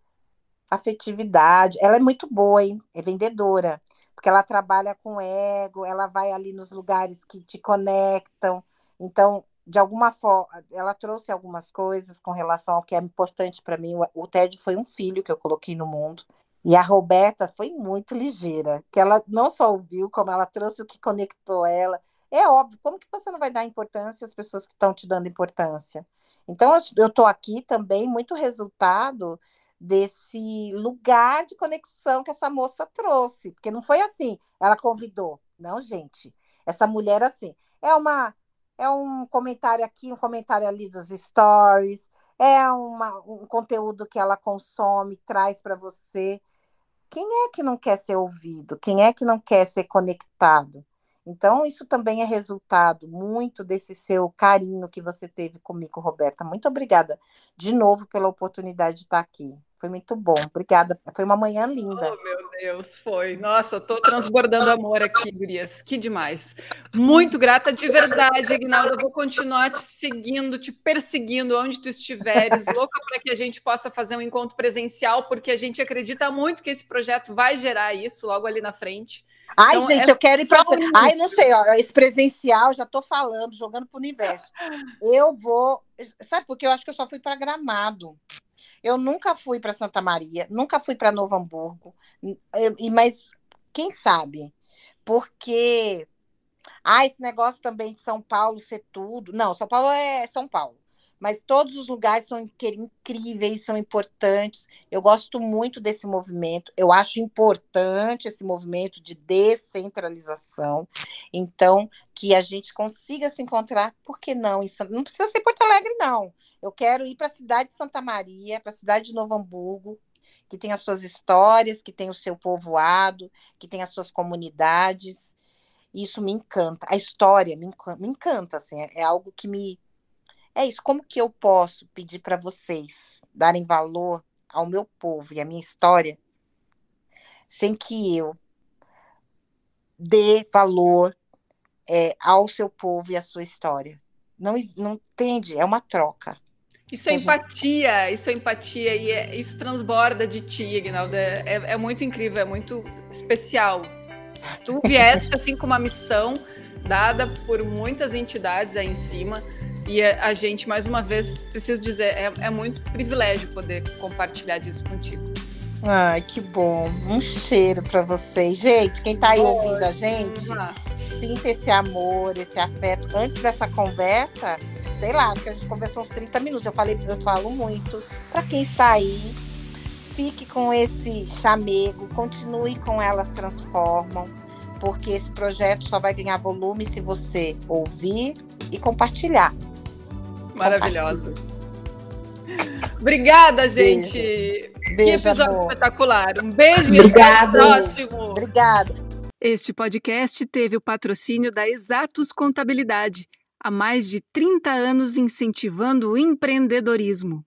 afetividade. Ela é muito boa, hein? É vendedora, porque ela trabalha com ego, ela vai ali nos lugares que te conectam. Então, de alguma forma, ela trouxe algumas coisas com relação ao que é importante para mim. O Ted foi um filho que eu coloquei no mundo. E a Roberta foi muito ligeira, que ela não só ouviu, como ela trouxe o que conectou ela. É óbvio, como que você não vai dar importância às pessoas que estão te dando importância? Então, eu estou aqui também muito resultado desse lugar de conexão que essa moça trouxe, porque não foi assim, ela convidou. Não, gente, essa mulher assim, é uma é um comentário aqui, um comentário ali dos stories, é uma, um conteúdo que ela consome, traz para você quem é que não quer ser ouvido? Quem é que não quer ser conectado? Então, isso também é resultado muito desse seu carinho que você teve comigo, Roberta. Muito obrigada de novo pela oportunidade de estar aqui. Foi muito bom. Obrigada. Foi uma manhã linda. Oh, meu Deus, foi. Nossa, tô transbordando amor aqui, Gurias. Que demais. Muito grata de verdade, Ignaldo. Eu vou continuar te seguindo, te perseguindo onde tu estiveres. Louca para que a gente possa fazer um encontro presencial, porque a gente acredita muito que esse projeto vai gerar isso logo ali na frente. Ai, então, gente, é eu quero ir para. Ai, não sei, ó, esse presencial, já tô falando, jogando pro universo. Eu vou. Sabe, porque eu acho que eu só fui para gramado. Eu nunca fui para Santa Maria, nunca fui para Novo Hamburgo, e mas quem sabe? Porque ah, esse negócio também de São Paulo ser tudo. Não, São Paulo é São Paulo. Mas todos os lugares são incríveis, são importantes. Eu gosto muito desse movimento. Eu acho importante esse movimento de descentralização. Então, que a gente consiga se encontrar, por que não? Não precisa ser Porto Alegre, não. Eu quero ir para a cidade de Santa Maria, para a cidade de Novo Hamburgo, que tem as suas histórias, que tem o seu povoado, que tem as suas comunidades isso me encanta. A história me encanta, me encanta assim, é, é algo que me. É isso. Como que eu posso pedir para vocês darem valor ao meu povo e à minha história sem que eu dê valor é, ao seu povo e à sua história? Não, não entende? É uma troca. Isso é empatia, isso é empatia e é, isso transborda de ti, Ignaldo. É, é, muito incrível, é muito especial Tu <laughs> vieste assim com uma missão dada por muitas entidades aí em cima. E a gente, mais uma vez, preciso dizer, é, é muito privilégio poder compartilhar disso contigo. Ai, que bom. Um cheiro para vocês. Gente, quem está aí Oi. ouvindo a gente, sinta esse amor, esse afeto. Antes dessa conversa, sei lá, acho que a gente conversou uns 30 minutos. Eu falei, eu falo muito. Para quem está aí, fique com esse chamego, continue com Elas Transformam, porque esse projeto só vai ganhar volume se você ouvir e compartilhar. Maravilhosa. Obrigada, gente. Beijo. Beijo que episódio amor. espetacular. Um beijo e até o próximo. Obrigada. Este podcast teve o patrocínio da Exatos Contabilidade, há mais de 30 anos incentivando o empreendedorismo.